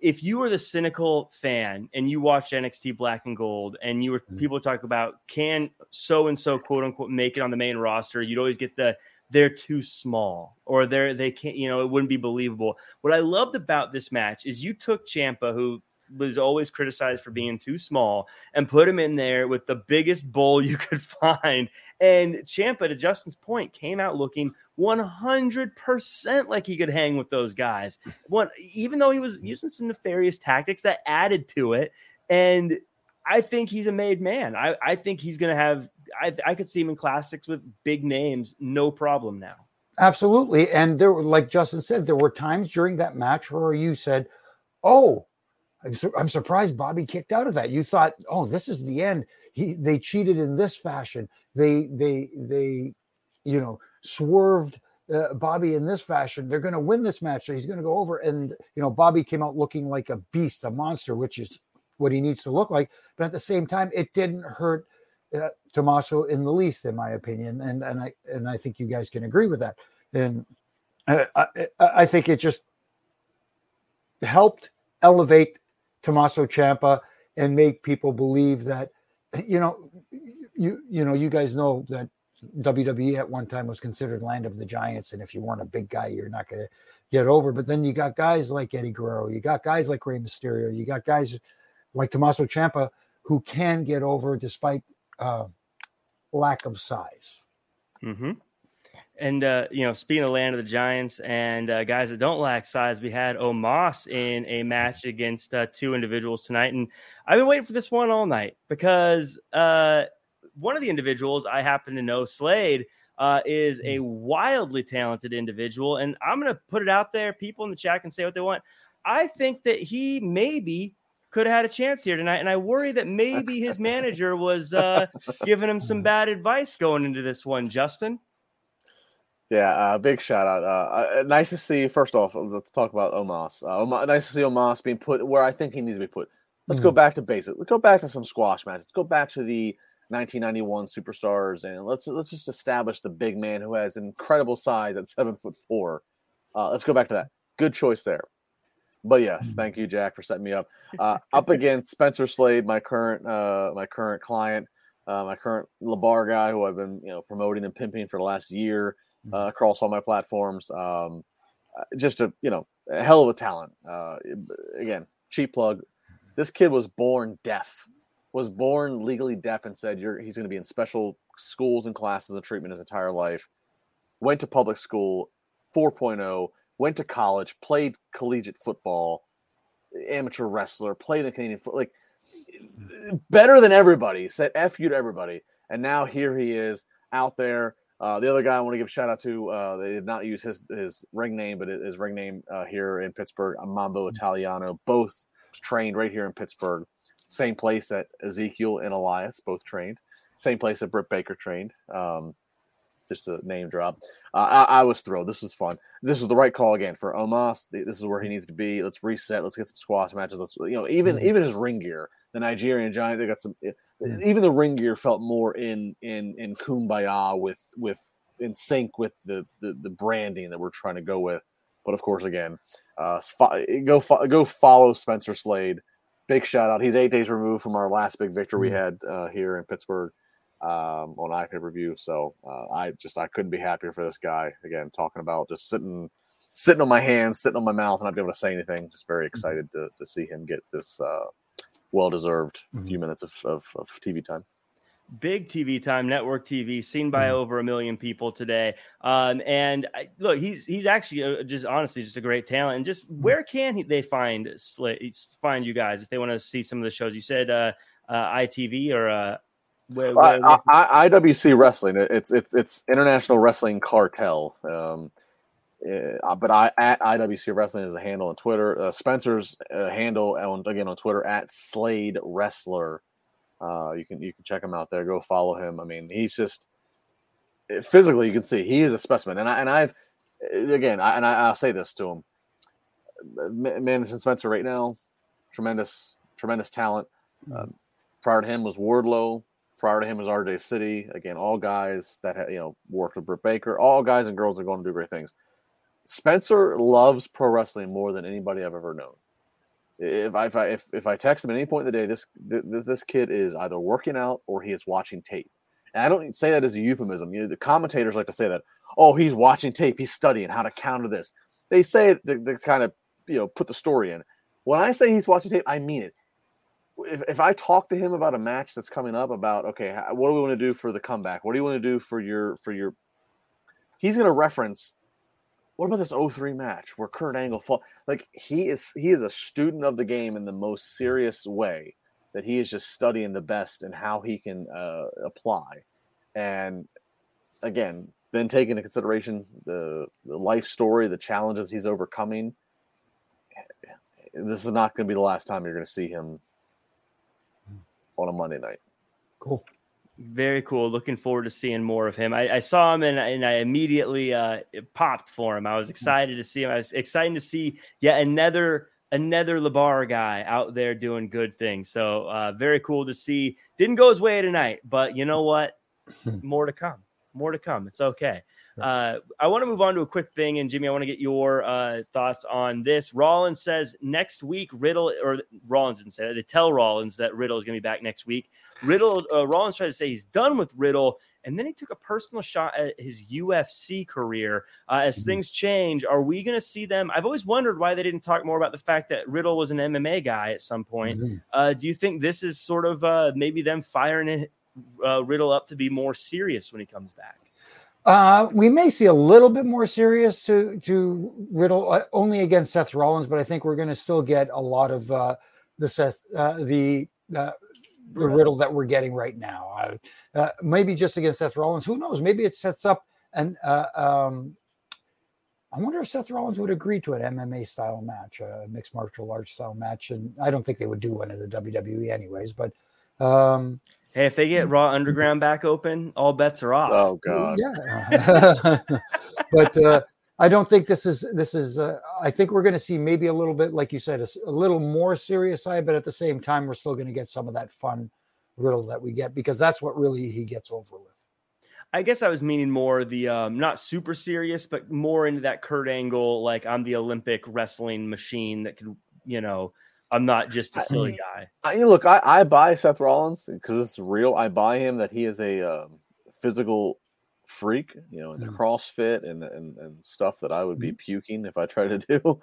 A: if you were the cynical fan and you watched nxt black and gold and you were mm-hmm. people talk about can so and so quote unquote make it on the main roster you'd always get the they're too small or they're they can't you know it wouldn't be believable what i loved about this match is you took Ciampa who was always criticized for being too small and put him in there with the biggest bull you could find. And Ciampa to Justin's point, came out looking 100% like he could hang with those guys. One, even though he was using some nefarious tactics that added to it. And I think he's a made man. I, I think he's going to have, I, I could see him in classics with big names, no problem now.
B: Absolutely. And there were, like Justin said, there were times during that match where you said, Oh, I'm, su- I'm surprised Bobby kicked out of that. You thought, oh, this is the end. He they cheated in this fashion. They they they, you know, swerved uh, Bobby in this fashion. They're going to win this match. So he's going to go over. And you know, Bobby came out looking like a beast, a monster, which is what he needs to look like. But at the same time, it didn't hurt uh, Tommaso in the least, in my opinion. And and I and I think you guys can agree with that. And uh, I, I think it just helped elevate Tommaso Ciampa and make people believe that, you know, you you know, you guys know that WWE at one time was considered land of the giants, and if you weren't a big guy, you're not going to get over. But then you got guys like Eddie Guerrero, you got guys like Rey Mysterio, you got guys like Tommaso Ciampa who can get over despite uh, lack of size.
A: Mm-hmm. And uh, you know, speaking of land of the giants and uh, guys that don't lack size, we had Omos in a match against uh, two individuals tonight, and I've been waiting for this one all night because uh, one of the individuals I happen to know, Slade, uh, is a wildly talented individual, and I'm going to put it out there. People in the chat can say what they want. I think that he maybe could have had a chance here tonight, and I worry that maybe his manager was uh, giving him some bad advice going into this one. Justin.
C: Yeah, uh, big shout out. Uh, uh, nice to see. First off, let's talk about Omos. Uh, nice to see Omos being put where I think he needs to be put. Let's mm go back to basics. Let's go back to some squash matches. Let's go back to the 1991 superstars, and let's let's just establish the big man who has incredible size at seven foot four. Uh, let's go back to that. Good choice there. But yes, mm thank you, Jack, for setting me up. Uh, up against Spencer Slade, my current uh, my current client, uh, my current Labar guy, who I've been you know promoting and pimping for the last year uh, across all my platforms. Um, uh, just a you know a hell of a talent. Uh, again, cheap plug. This kid was born deaf, was born legally deaf, and said you're he's going to be in special schools and classes and treatment his entire life. Went to public school, 4.0. Went to college, played collegiate football, amateur wrestler, played in Canadian foot like better than everybody. Said "f you" to everybody, and now here he is out there uh, the other guy I want to give a shout out to, uh, they did not use his his ring name, but his ring name uh, here in Pittsburgh, Mambo mm. Italiano, both trained right here in Pittsburgh. Same place that Ezekiel and Elias both trained. Same place that Britt Baker trained. Um, just a name drop. Uh, I, I, was thrilled. This was fun. This is the right call again for Omos. This is where he needs to be. Let's reset. Let's get some squash matches. Let's you know even mm-hmm. even his ring gear. The Nigerian Giant. They got some even the ring gear felt more in in in kumbaya with with in sync with the, the the, branding that we're trying to go with. But of course, again, uh, go go follow Spencer Slade. Big shout out. He's eight days removed from our last big victory we mm. had uh, here in Pittsburgh um, on iPad review. So uh, I just I couldn't be happier for this guy. Again, talking about just sitting sitting on my hands, sitting on my mouth, and not be able to say anything. Just very mm-hmm. excited to to see him get this uh, well deserved mm-hmm. few minutes of, of, of, TV time.
A: Big TV time, network TV, seen by mm-hmm. over a million people today. Um, and I, look, he's he's actually just honestly just a great talent. And just mm-hmm. where can he, they find find you guys if they want to see some of the shows? You said uh, uh, ITV or uh,
C: where, where? I, I, IWC Wrestling. It's it's it's International Wrestling Cartel. Um, uh, but I at IWC Wrestling is a handle on Twitter. Uh, Spencer's uh, handle on again on Twitter at Slade Wrestler. Uh, you can you can check him out there. Go follow him. I mean, he's just eh, physically you can see he is a specimen. And I and I've eh, again I, and I, will say this to him, Madison Spencer right now. tremendous, tremendous talent. Um, prior to him was Wardlow. Prior to him was RJ City. Again, all guys that you know worked with Britt Baker. All guys and girls are going to do great things. Spencer loves pro wrestling more than anybody I've ever known. If I if I if, if I text him at any point in the day, this this kid is either working out or he is watching tape. And I don't say that as a euphemism. You know, the commentators like to say that. Oh, he's watching tape. He's studying how to counter this. They say it to, to kind of you know put the story in. When I say he's watching tape, I mean it. If, if I talk to him about a match that's coming up, about okay, what do we want to do for the comeback? What do you want to do for your for your? He's going to reference what about this 03 match where Kurt Angle fought? Like he is he is a student of the game in the most serious way that he is just studying the best and how he can uh, apply. And again, then taking into consideration the, the life story, the challenges he's overcoming. This is not going to be the last time you're going to see him on a Monday night.
B: Cool.
A: Very cool. Looking forward to seeing more of him. I, I saw him and, and I immediately uh, popped for him. I was excited to see him. I was excited to see yet another another Labar guy out there doing good things. So uh, very cool to see. Didn't go his way tonight, but you know what? more to come. More to come. It's okay. Uh, I want to move on to a quick thing, and Jimmy, I want to get your uh, thoughts on this. Rollins says next week Riddle or Rollins didn't say that. They tell Rollins that Riddle is going to be back next week. Riddle uh, Rollins tried to say he's done with Riddle, and then he took a personal shot at his UFC career. Uh, as mm-hmm. things change, are we going to see them? I've always wondered why they didn't talk more about the fact that Riddle was an MMA guy at some point. Mm-hmm. Uh, do you think this is sort of uh, maybe them firing Riddle up to be more serious when he comes back?
B: Uh, we may see a little bit more serious to to Riddle uh, only against Seth Rollins, but I think we're going to still get a lot of uh, the Seth uh, the uh, the Riddle that we're getting right now. Uh, maybe just against Seth Rollins. Who knows? Maybe it sets up and um, I wonder if Seth Rollins would agree to an MMA style match, a mixed martial arts style match, and I don't think they would do one in the WWE anyways. But um,
A: Hey, if they get hmm. Raw Underground back open, all bets are off.
C: Oh God.
B: Yeah. but uh, I don't think this is this is. Uh, I think we're going to see maybe a little bit, like you said, a, a, little more serious side, but at the same time, we're still going to get some of that fun riddle that we get because that's what really he gets over with.
A: I guess I was meaning more the um, not super serious, but more into that Kurt Angle, like I'm the Olympic wrestling machine that could, you know, I'm not just a silly guy.
C: I, look, I, I buy Seth Rollins because it's real. I buy him that he is a um, physical freak, you know, in the mm. CrossFit and, and and stuff that I would be mm. puking if I try to do.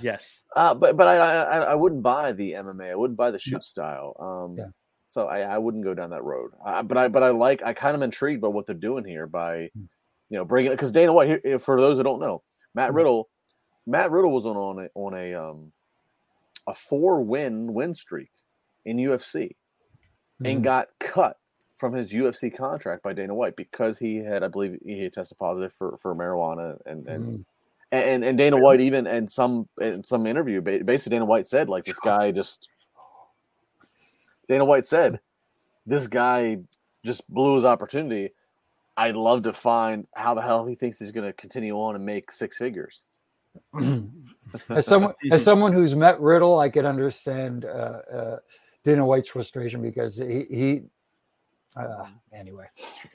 A: Yes,
C: uh, but but I, I, I wouldn't buy the MMA. I wouldn't buy the shoot style. Um, yeah. So I, I wouldn't go down that road. I, but I but I like I kind of intrigued by what they're doing here by, mm. you know, bringing it because Dana White. Here, for those who don't know, Matt Riddle, Matt Riddle was on on a, on a um a four win win streak in UFC mm-hmm. and got cut from his UFC contract by Dana White because he had, I believe, he had tested positive for, for marijuana and and, mm-hmm. and and Dana White even in some in some interview basically Dana White said like this guy just Dana White said this guy just blew his opportunity. I'd love to find how the hell he thinks he's going to continue on and make six figures.
B: as someone as someone who's met Riddle, I can understand uh, uh, Dana White's frustration because he he. Uh, anyway,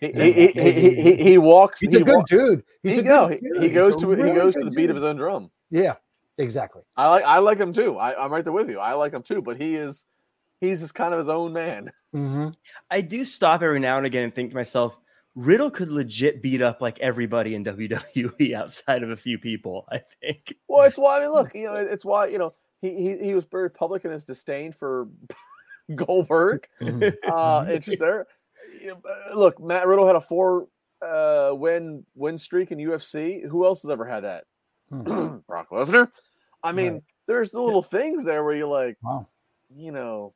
C: he he, he, he, he, walks.
B: He's a good dude.
C: He's a go. Good dude. He goes to really he goes to the beat dude. of his own drum.
B: Yeah, exactly.
C: I like I like him too. I, I'm right there with you. I like him too. But he is he's just kind of his own man.
B: Mm-hmm.
A: I do stop every now and again and think to myself, Riddle could legit beat up like everybody in WWE outside of a few people. I think.
C: Well, it's why I mean, look, you know, it's why you know he he, he was very public in his disdain for Goldberg. Mm-hmm. uh, it's just there. You know, uh, look, Matt Riddle had a four uh, win win streak in UFC. Who else has ever had that? Hmm. Brock Lesnar. I mean, right. there's the little things there where you're like, wow. you know,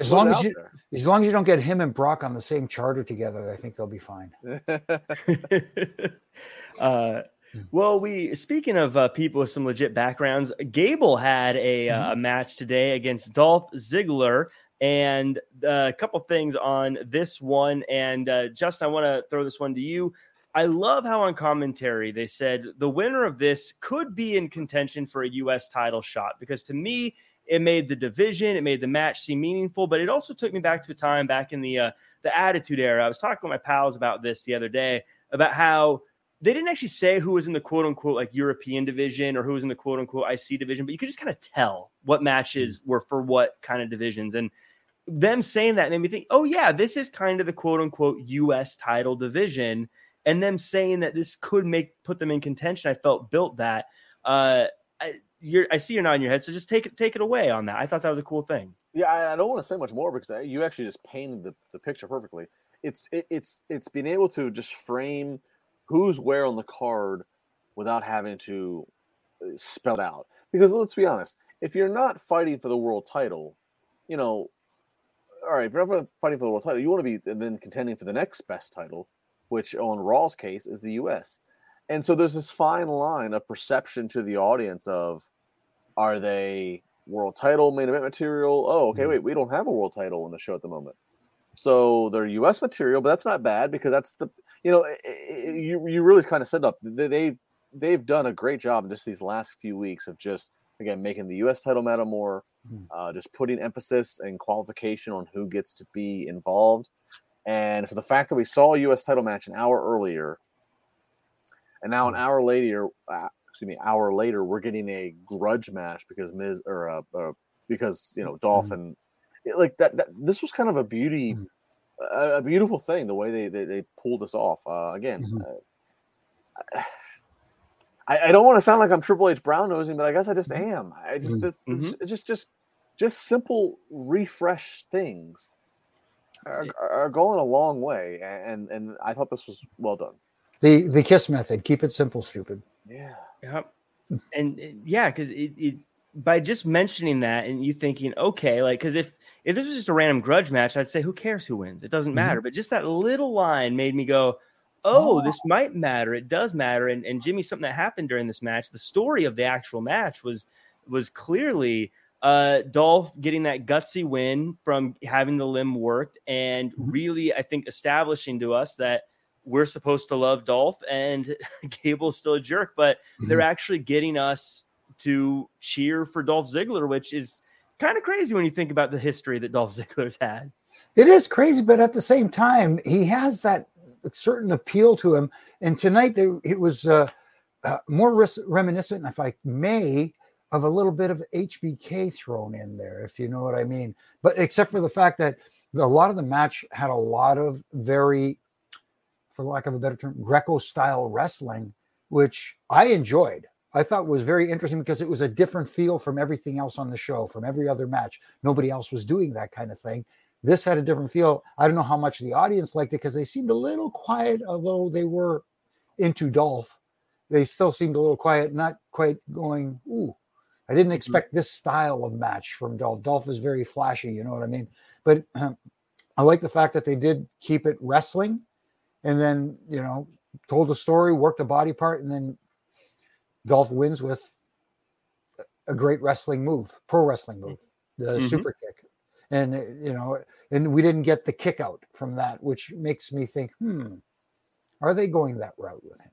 B: as long as you, there. as long as you don't get him and Brock on the same charter together, I think they'll be fine.
A: uh, well, we speaking of uh, people with some legit backgrounds, Gable had a, uh, mm-hmm. uh, a match today against Dolph Ziggler, and uh, a couple things on this one. And uh, Justin, I want to throw this one to you. I love how on commentary they said the winner of this could be in contention for a U.S. title shot because to me, it made the division, it made the match seem meaningful, but it also took me back to a time back in the uh, the Attitude Era. I was talking with my pals about this the other day about how they didn't actually say who was in the quote unquote like European division or who was in the quote unquote IC division, but you could just kind of tell what matches were for what kind of divisions. And them saying that made me think, oh, yeah, this is kind of the quote unquote US title division. And them saying that this could make put them in contention, I felt built that. Uh, you're, I see you're nodding your head, so just take it take it away on that. I thought that was a cool thing.
C: Yeah, I, I don't want to say much more because you actually just painted the, the picture perfectly. It's it, it's it's being able to just frame who's where on the card without having to uh, spell it out. Because let's be honest, if you're not fighting for the world title, you know, all right, if you're not fighting for the world title, you want to be then contending for the next best title, which on Raw's case is the U.S. And so there's this fine line of perception to the audience of, are they world title main event material? Oh, okay, mm-hmm. wait, we don't have a world title in the show at the moment. So they're U.S. material, but that's not bad because that's the you know you you really kind of set up they they've done a great job in just these last few weeks of just again making the U.S. title matter more, mm-hmm. uh, just putting emphasis and qualification on who gets to be involved, and for the fact that we saw a U.S. title match an hour earlier, and now an mm-hmm. hour later, uh, excuse me, hour later, we're getting a grudge match because Miz or uh, uh because you know Dolphin. Mm-hmm like that, that this was kind of a beauty mm-hmm. a, a, beautiful thing the way they they, they pulled this off uh, again mm-hmm. uh, I, I, don't want to sound like i'm triple h brown nosing but i guess i just mm-hmm. am i just mm-hmm. just just just simple refresh things are, are, going a long way and and i thought this was well done
B: the the kiss method keep it simple stupid
C: yeah
A: yep and, and yeah because it, it by just mentioning that and you thinking okay like because if if this was just a random grudge match, I'd say, who cares who wins? It doesn't mm-hmm. matter. But just that little line made me go, oh, oh, this might matter. It does matter. And, and Jimmy, something that happened during this match, the story of the actual match was was clearly uh, Dolph getting that gutsy win from having the limb worked and mm-hmm. really, I think, establishing to us that we're supposed to love Dolph and Gable's still a jerk, but mm-hmm. they're actually getting us to cheer for Dolph Ziggler, which is kind of crazy when you think about the history that Dolph Ziggler's had.
B: It is crazy, but at the same time, he has that certain appeal to him. And tonight, there, it was uh, uh, more res- reminiscent, if I may, of a little bit of HBK thrown in there, if you know what I mean. But except for the fact that a lot of the match had a lot of very, for lack of a better term, Greco style wrestling, which I enjoyed. I thought was very interesting because it was a different feel from everything else on the show, from every other match. Nobody else was doing that kind of thing. This had a different feel. I don't know how much the audience liked it because they seemed a little quiet, although they were into Dolph. They still seemed a little quiet, not quite going, ooh, I didn't mm-hmm. expect this style of match from Dolph. Dolph is very flashy, you know what I mean? But um, I like the fact that they did keep it wrestling and then, you know, told the story, worked a body part, and then Dolph wins with a great wrestling move, pro wrestling move, the mm-hmm. super kick. And, you know, and we didn't get the kick out from that, which makes me think, hmm, are they going that route with him?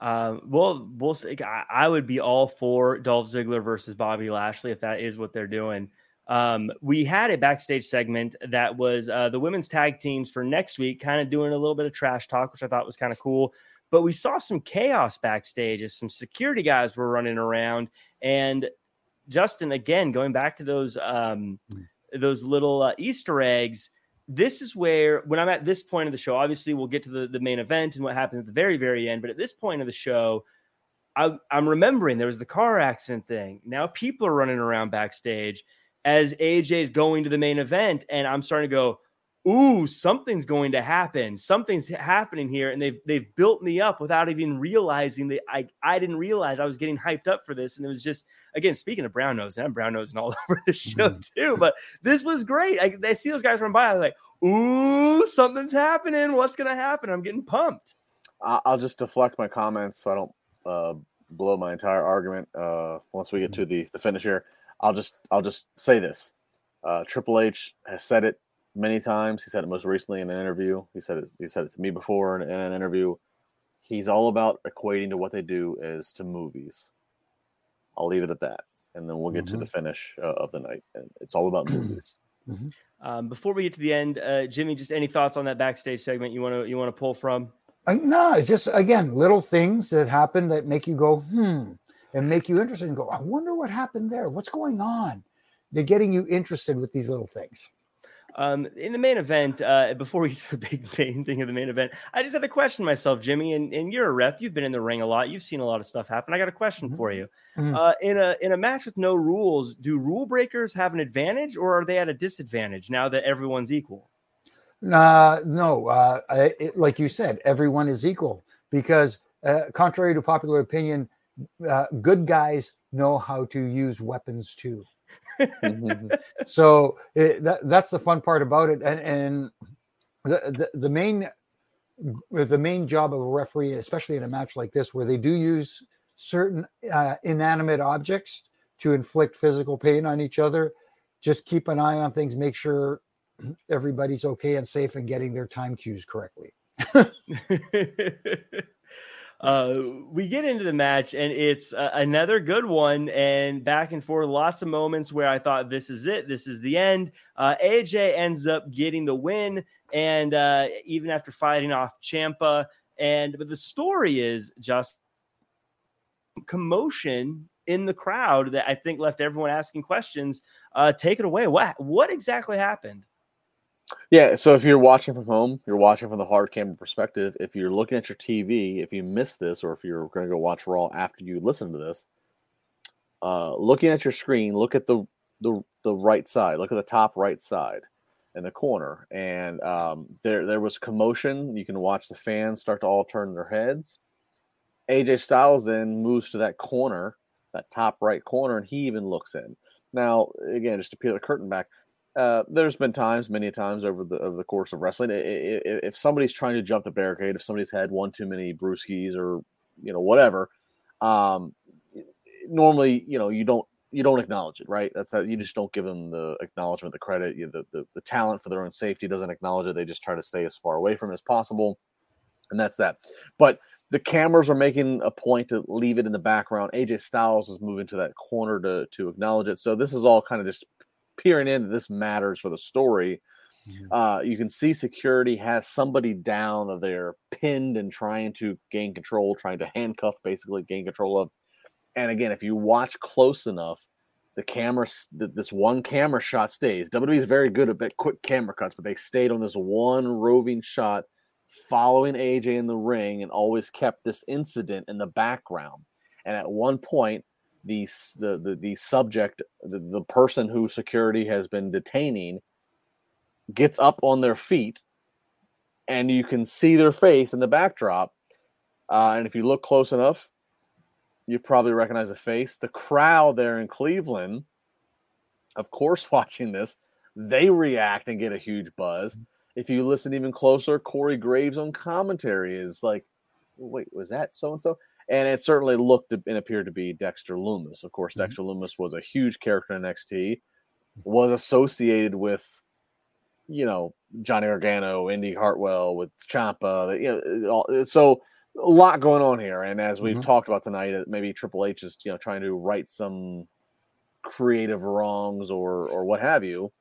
A: Uh, well, we'll see. I, would be all for Dolph Ziggler versus Bobby Lashley if that is what they're doing. Um, we had a backstage segment that was uh, the women's tag teams for next week, kind of doing a little bit of trash talk, which I thought was kind of cool. But we saw some chaos backstage as some security guys were running around. And Justin, again, going back to those um, hmm. those little uh, Easter eggs, this is where when I'm at this point of the show, obviously we'll get to the, the main event and what happens at the very, very end. But at this point of the show, I, I'm remembering there was the car accident thing. Now people are running around backstage as AJ is going to the main event, and I'm starting to go, ooh, something's going to happen. Something's happening here. And they've they've built me up without even realizing that I, I didn't realize I was getting hyped up for this. And it was just again, speaking of brown nose, I'm brown nosing all over the show mm-hmm. too. But this was great. I, I see those guys run by. I'm like, ooh, something's happening. What's gonna happen? I'm getting pumped.
C: I'll just deflect my comments so I don't uh, blow my entire argument uh, once we get to the the finish here. I'll just I'll just say this. Uh, Triple H has said it many times. He said it most recently in an interview. He said it, he said it to me before in, in an interview. he's all about equating to what they do as to movies. I'll leave it at that, and then we'll get mm-hmm. to the finish uh, of the night. And it's all about movies.
A: Mm-hmm. Um, before we get to the end, uh, Jimmy, just any thoughts on that backstage segment you want to you want to pull from?
B: Uh, no, it's just again little things that happen that make you go hmm and make you interested and go. I wonder what happened there. What's going on? They're getting you interested with these little things.
A: Um, in the main event, uh, before we get to the big main thing of the main event, I just had a question myself, Jimmy. And, and you're a ref. You've been in the ring a lot. You've seen a lot of stuff happen. I got a question mm-hmm. for you. Mm-hmm. Uh, in a in a match with no rules, do rule breakers have an advantage, or are they at a disadvantage now that everyone's equal?
B: Uh, no, uh, it, like you said, everyone is equal because, uh, contrary to popular opinion, uh, good guys know how to use weapons too. Mm-hmm. so it, that, that's the fun part about it, and, and the, the, the main the main job of a referee, especially in a match like this, where they do use certain uh, inanimate objects to inflict physical pain on each other, just keep an eye on things, make sure everybody's okay and safe and getting their time cues correctly.
A: uh, we get into the match and it's uh, another good one and back and forth lots of moments where i thought this is it this is the end. Uh, aj ends up getting the win and uh, even after fighting off Ciampa, and but the story is just commotion in the crowd that i think left everyone asking questions uh, take it away. What what exactly happened
C: yeah, so if you're watching from home, you're watching from the hard camera perspective. If you're looking at your TV, if you missed this, or if you're going to go watch Raw after you listen to this, uh, looking at your screen, look at the the the right side. Look at the top right side in the corner, and um, there there was commotion. You can watch the fans start to all turn their heads. AJ Styles then moves to that corner, that top right corner, and he even looks in. Now, again, just to peel the curtain back, uh, there's been times, many times over the over the course of wrestling, if somebody's trying to jump the barricade, if somebody's had one too many brewskis or you know whatever, um, normally you know you don't you don't acknowledge it, right? That's that you just don't give them the acknowledgement, the credit, you, the, the the talent for their own safety doesn't acknowledge it. They just try to stay as far away from it as possible, and that's that. But the cameras are making a point to leave it in the background. AJ Styles is moving to that corner to to acknowledge it. So this is all kind of just peering in that this matters for the story. Uh, you can see security has somebody down there pinned and trying to gain control, trying to handcuff, basically gain control of. And again, if you watch close enough, the camera, this one camera shot stays. WWE is very good at quick camera cuts, but they stayed on this one roving shot following AJ in the ring and always kept this incident in the background. And at one point, the the the, subject, the, the person who security has been detaining, gets up on their feet, and you can see their face in the backdrop. Uh, and if you look close enough, you probably recognize the face. The crowd there in Cleveland, of course, watching this, they react and get a huge buzz. If you listen even closer, Corey Graves on commentary is like, wait, was that so and so? And it certainly looked and appeared to be Dexter Lumis. Of course, mm-hmm. Dexter Lumis was a huge character in NXT, was associated with, you know, Johnny Gargano, Indy Hartwell, with Ciampa. You know, so a lot going on here. And as we've mm-hmm. talked about tonight, maybe Triple H is you know trying to right some creative wrongs or or what have you.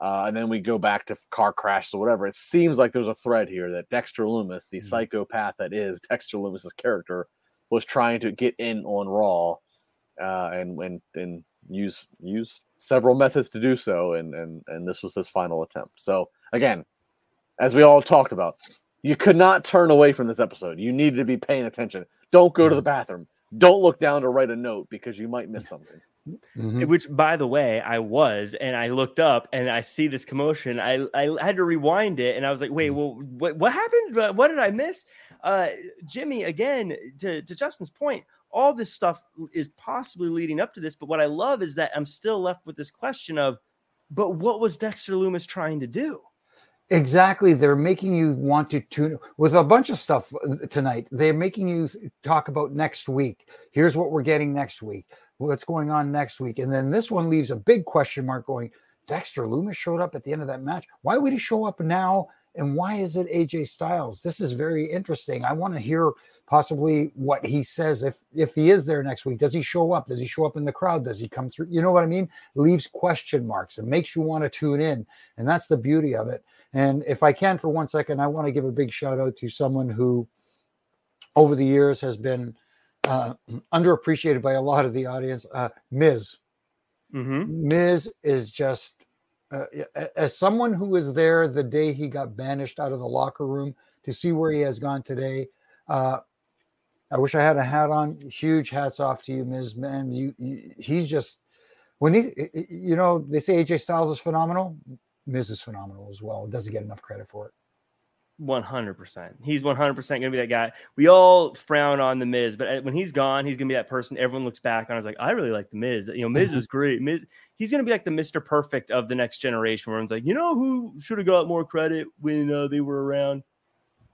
C: Uh, and then we go back to car crashes or whatever. It seems like there's a thread here that Dexter Lumis, the mm-hmm. psychopath that is Dexter Lumis's character, was trying to get in on Raw, uh, and and and use use several methods to do so, and and and this was his final attempt. So again, as we all talked about, you could not turn away from this episode. You needed to be paying attention. Don't go to the bathroom. Don't look down to write a note because you might miss something.
A: Mm-hmm. Which, by the way, I was, and I looked up and I see this commotion. I I had to rewind it, and I was like, "Wait, mm. well, what what happened? What did I miss?" Uh, Jimmy, again, to to Justin's point, all this stuff is possibly leading up to this. But what I love is that I'm still left with this question of, but what was Dexter Lumis trying to do?
B: Exactly. They're making you want to tune with a bunch of stuff uh, tonight. They're making you talk about next week. Here's what we're getting next week what's going on next week. And then this one leaves a big question mark going, Dexter Lumis showed up at the end of that match. Why would he show up now and why is it AJ Styles? This is very interesting. I want to hear possibly what he says if if he is there next week. Does he show up? Does he show up in the crowd? Does he come through? You know what I mean? Leaves question marks and makes you want to tune in, and that's the beauty of it. And if I can, for one second, I want to give a big shout out to someone who, over the years, has been uh, underappreciated by a lot of the audience. Uh, Miz. Mm-hmm. Miz is just uh, as someone who was there the day he got banished out of the locker room to see where he has gone today. Uh, I wish I had a hat on. Huge hats off to you, Miz. Man, you, you, he's just when he, you know, they say AJ Styles is phenomenal. Miz is phenomenal as well. Doesn't get enough credit for it.
A: 100%. He's 100% going to be that guy. We all frown on the Miz, but uh, when he's gone, he's going to be that person everyone looks back on. Is like, I really like the Miz. You know, Miz mm-hmm. is great. Miz, he's going to be like the Mr. Perfect of the next generation, where everyone's like, you know, who should have got more credit when uh, they were around?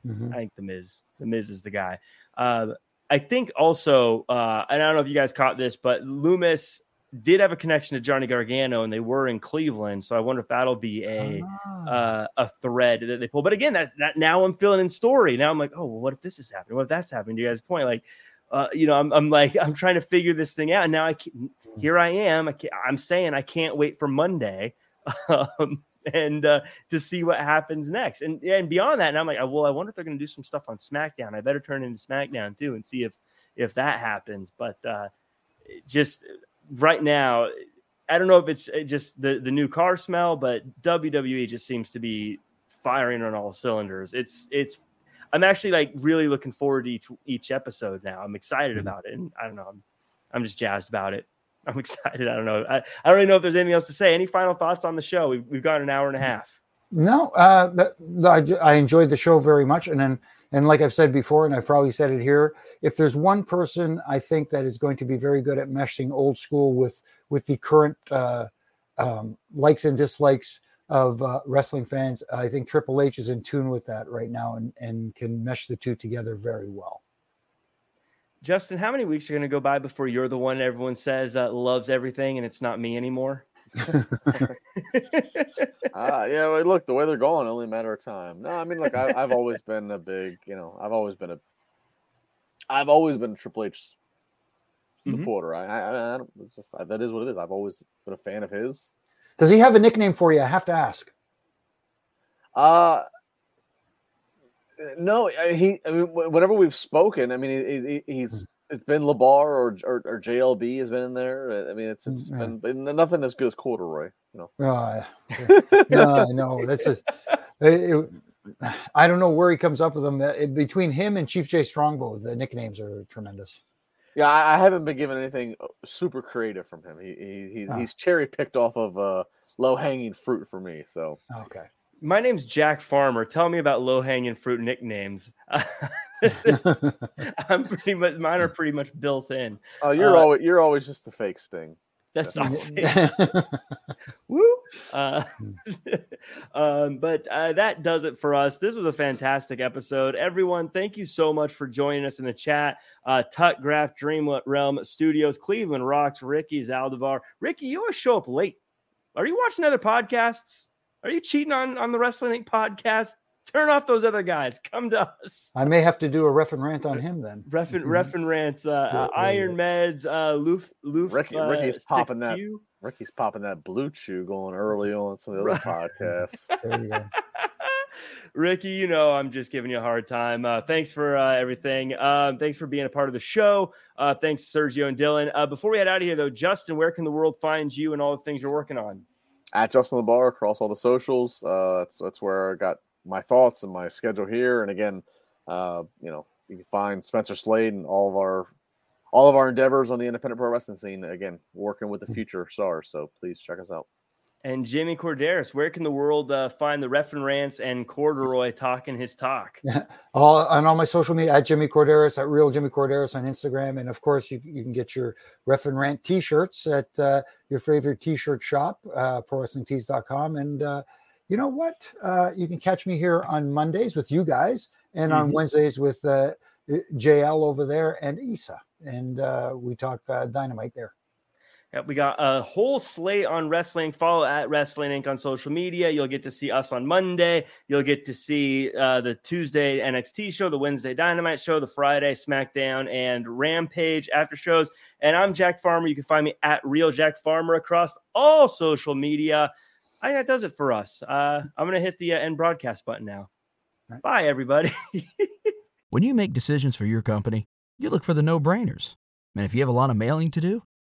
A: Mm-hmm. I think the Miz. The Miz is the guy. Uh, I think also, uh, and I don't know if you guys caught this, but Lumis did have a connection to Johnny Gargano, and they were in Cleveland. So I wonder if that'll be a ah. uh, a thread that they pull. But again, that's that. Now I'm filling in story. Now I'm like, oh, well, what if this is happening? What if that's happening? To you guys' point, like, uh, you know, I'm, I'm like, I'm trying to figure this thing out. And now I can, here I am. I am saying I can't wait for Monday. Um, and uh, to see what happens next, and and beyond that, and I'm like, well, I wonder if they're going to do some stuff on SmackDown. I better turn into SmackDown too and see if if that happens. But uh, just right now, I don't know if it's uh, just the the new car smell, but WWE just seems to be firing on all cylinders. It's it's I'm actually like really looking forward to each each episode now. I'm excited mm-hmm. about it, and I don't know, I'm I'm just jazzed about it. I'm excited. I don't know. I, I don't really know if there's anything else to say. Any final thoughts on the show? We've we've got an hour and a half.
B: No, uh, I, I enjoyed the show very much, and then and like I've said before, and I've probably said it here, if there's one person I think that is going to be very good at meshing old school with with the current uh, um, likes and dislikes of uh, wrestling fans, I think Triple H is in tune with that right now and and can mesh the two together very well.
A: Justin, how many weeks are going to go by before you're the one everyone says uh, loves everything and it's not me anymore?
C: uh, yeah, well, look, the way they're going, only a matter of time. No, I mean, look, I, have always been a big, you know, I've always been a, I've always been a Triple H mm-hmm. supporter. Mm-hmm. I, I, I don't, just I, that is what it is. I've always been a fan of his.
B: Does he have a nickname for you? I have to ask.
C: Uh no, he. I mean, whenever we've spoken, I mean, he, he, he's hmm it's been LaBar or, or, or JLB has been in there. I mean, it's, it's yeah. been, nothing as good as Corduroy. You know.
B: Yeah. no, I know that's just. It, it, I don't know where he comes up with them. It, between him and Chief Jay Strongbow, the nicknames are tremendous.
C: Yeah, I, I haven't been given anything uh, super creative from him. He, he he's, oh. he's cherry picked off of uh, low hanging fruit for me. So
B: okay,
A: my name's Jack Farmer. Tell me about low hanging fruit nicknames. I'm pretty much mine are pretty much built in.
C: Oh, you're uh, always you're always just the fake sting.
A: That's all. Woo! Uh, um, but uh, that does it for us. This was a fantastic episode. Everyone, thank you so much for joining us in the chat. Uh, Tut Graph Dream Realm Studios, Cleveland Rocks, Ricky's Zaldivar. Ricky, you always show up late. Are you watching other podcasts? Are you cheating on, on the Wrestling Inc. podcast? Turn off those other guys. Come to us.
B: I may have to do a ref and rant on him then.
A: Ref and, ref and rants. Uh, uh, Iron Meds. Uh, Loof. Loof.
C: Ricky, uh, Ricky's popping that. Ricky's popping that BlueChew going early on some of the other podcasts. there you go.
A: Ricky, you know I'm just giving you a hard time. Uh, thanks for uh, everything. Um, thanks for being a part of the show. Uh, thanks, Sergio and Dylan. Uh, before we head out of here, though, Justin, where can the world find you and all the things you're working on?
C: At Justin LaBar across all the socials. Uh, that's that's where I got my thoughts and my schedule here. And again, uh, you know, you can find Spencer Slade and all of our all of our endeavors on the independent pro wrestling scene. Again, working with the hmm. future stars. So please check us out.
A: And Jimmy Korderas, where can the world uh, find the ref and rants and Corduroy talking his talk?
B: all on all my social media at Jimmy Korderas, at Real Jimmy Korderas on Instagram, and of course you, you can get your ref and rant T-shirts at uh, your favorite T-shirt shop, uh, ProWrestlingTees.com, and uh, you know what? Uh, you can catch me here on Mondays with you guys, and mm-hmm. on Wednesdays with uh, JL over there and Isa, and uh, we talk uh, dynamite there.
A: Yep, we got a whole slate on wrestling. Follow at Wrestling Inc. on social media. You'll get to see us on Monday. You'll get to see uh, the Tuesday NXT show, the Wednesday Dynamite show, the Friday SmackDown and Rampage after shows. And I'm Jack Farmer. You can find me at Real Jack Farmer across all social media. I think that does it for us. Uh, I'm going to hit the uh, end broadcast button now. Right. Bye, everybody.
D: when you make decisions for your company, you look for the no brainers. And if you have a lot of mailing to do,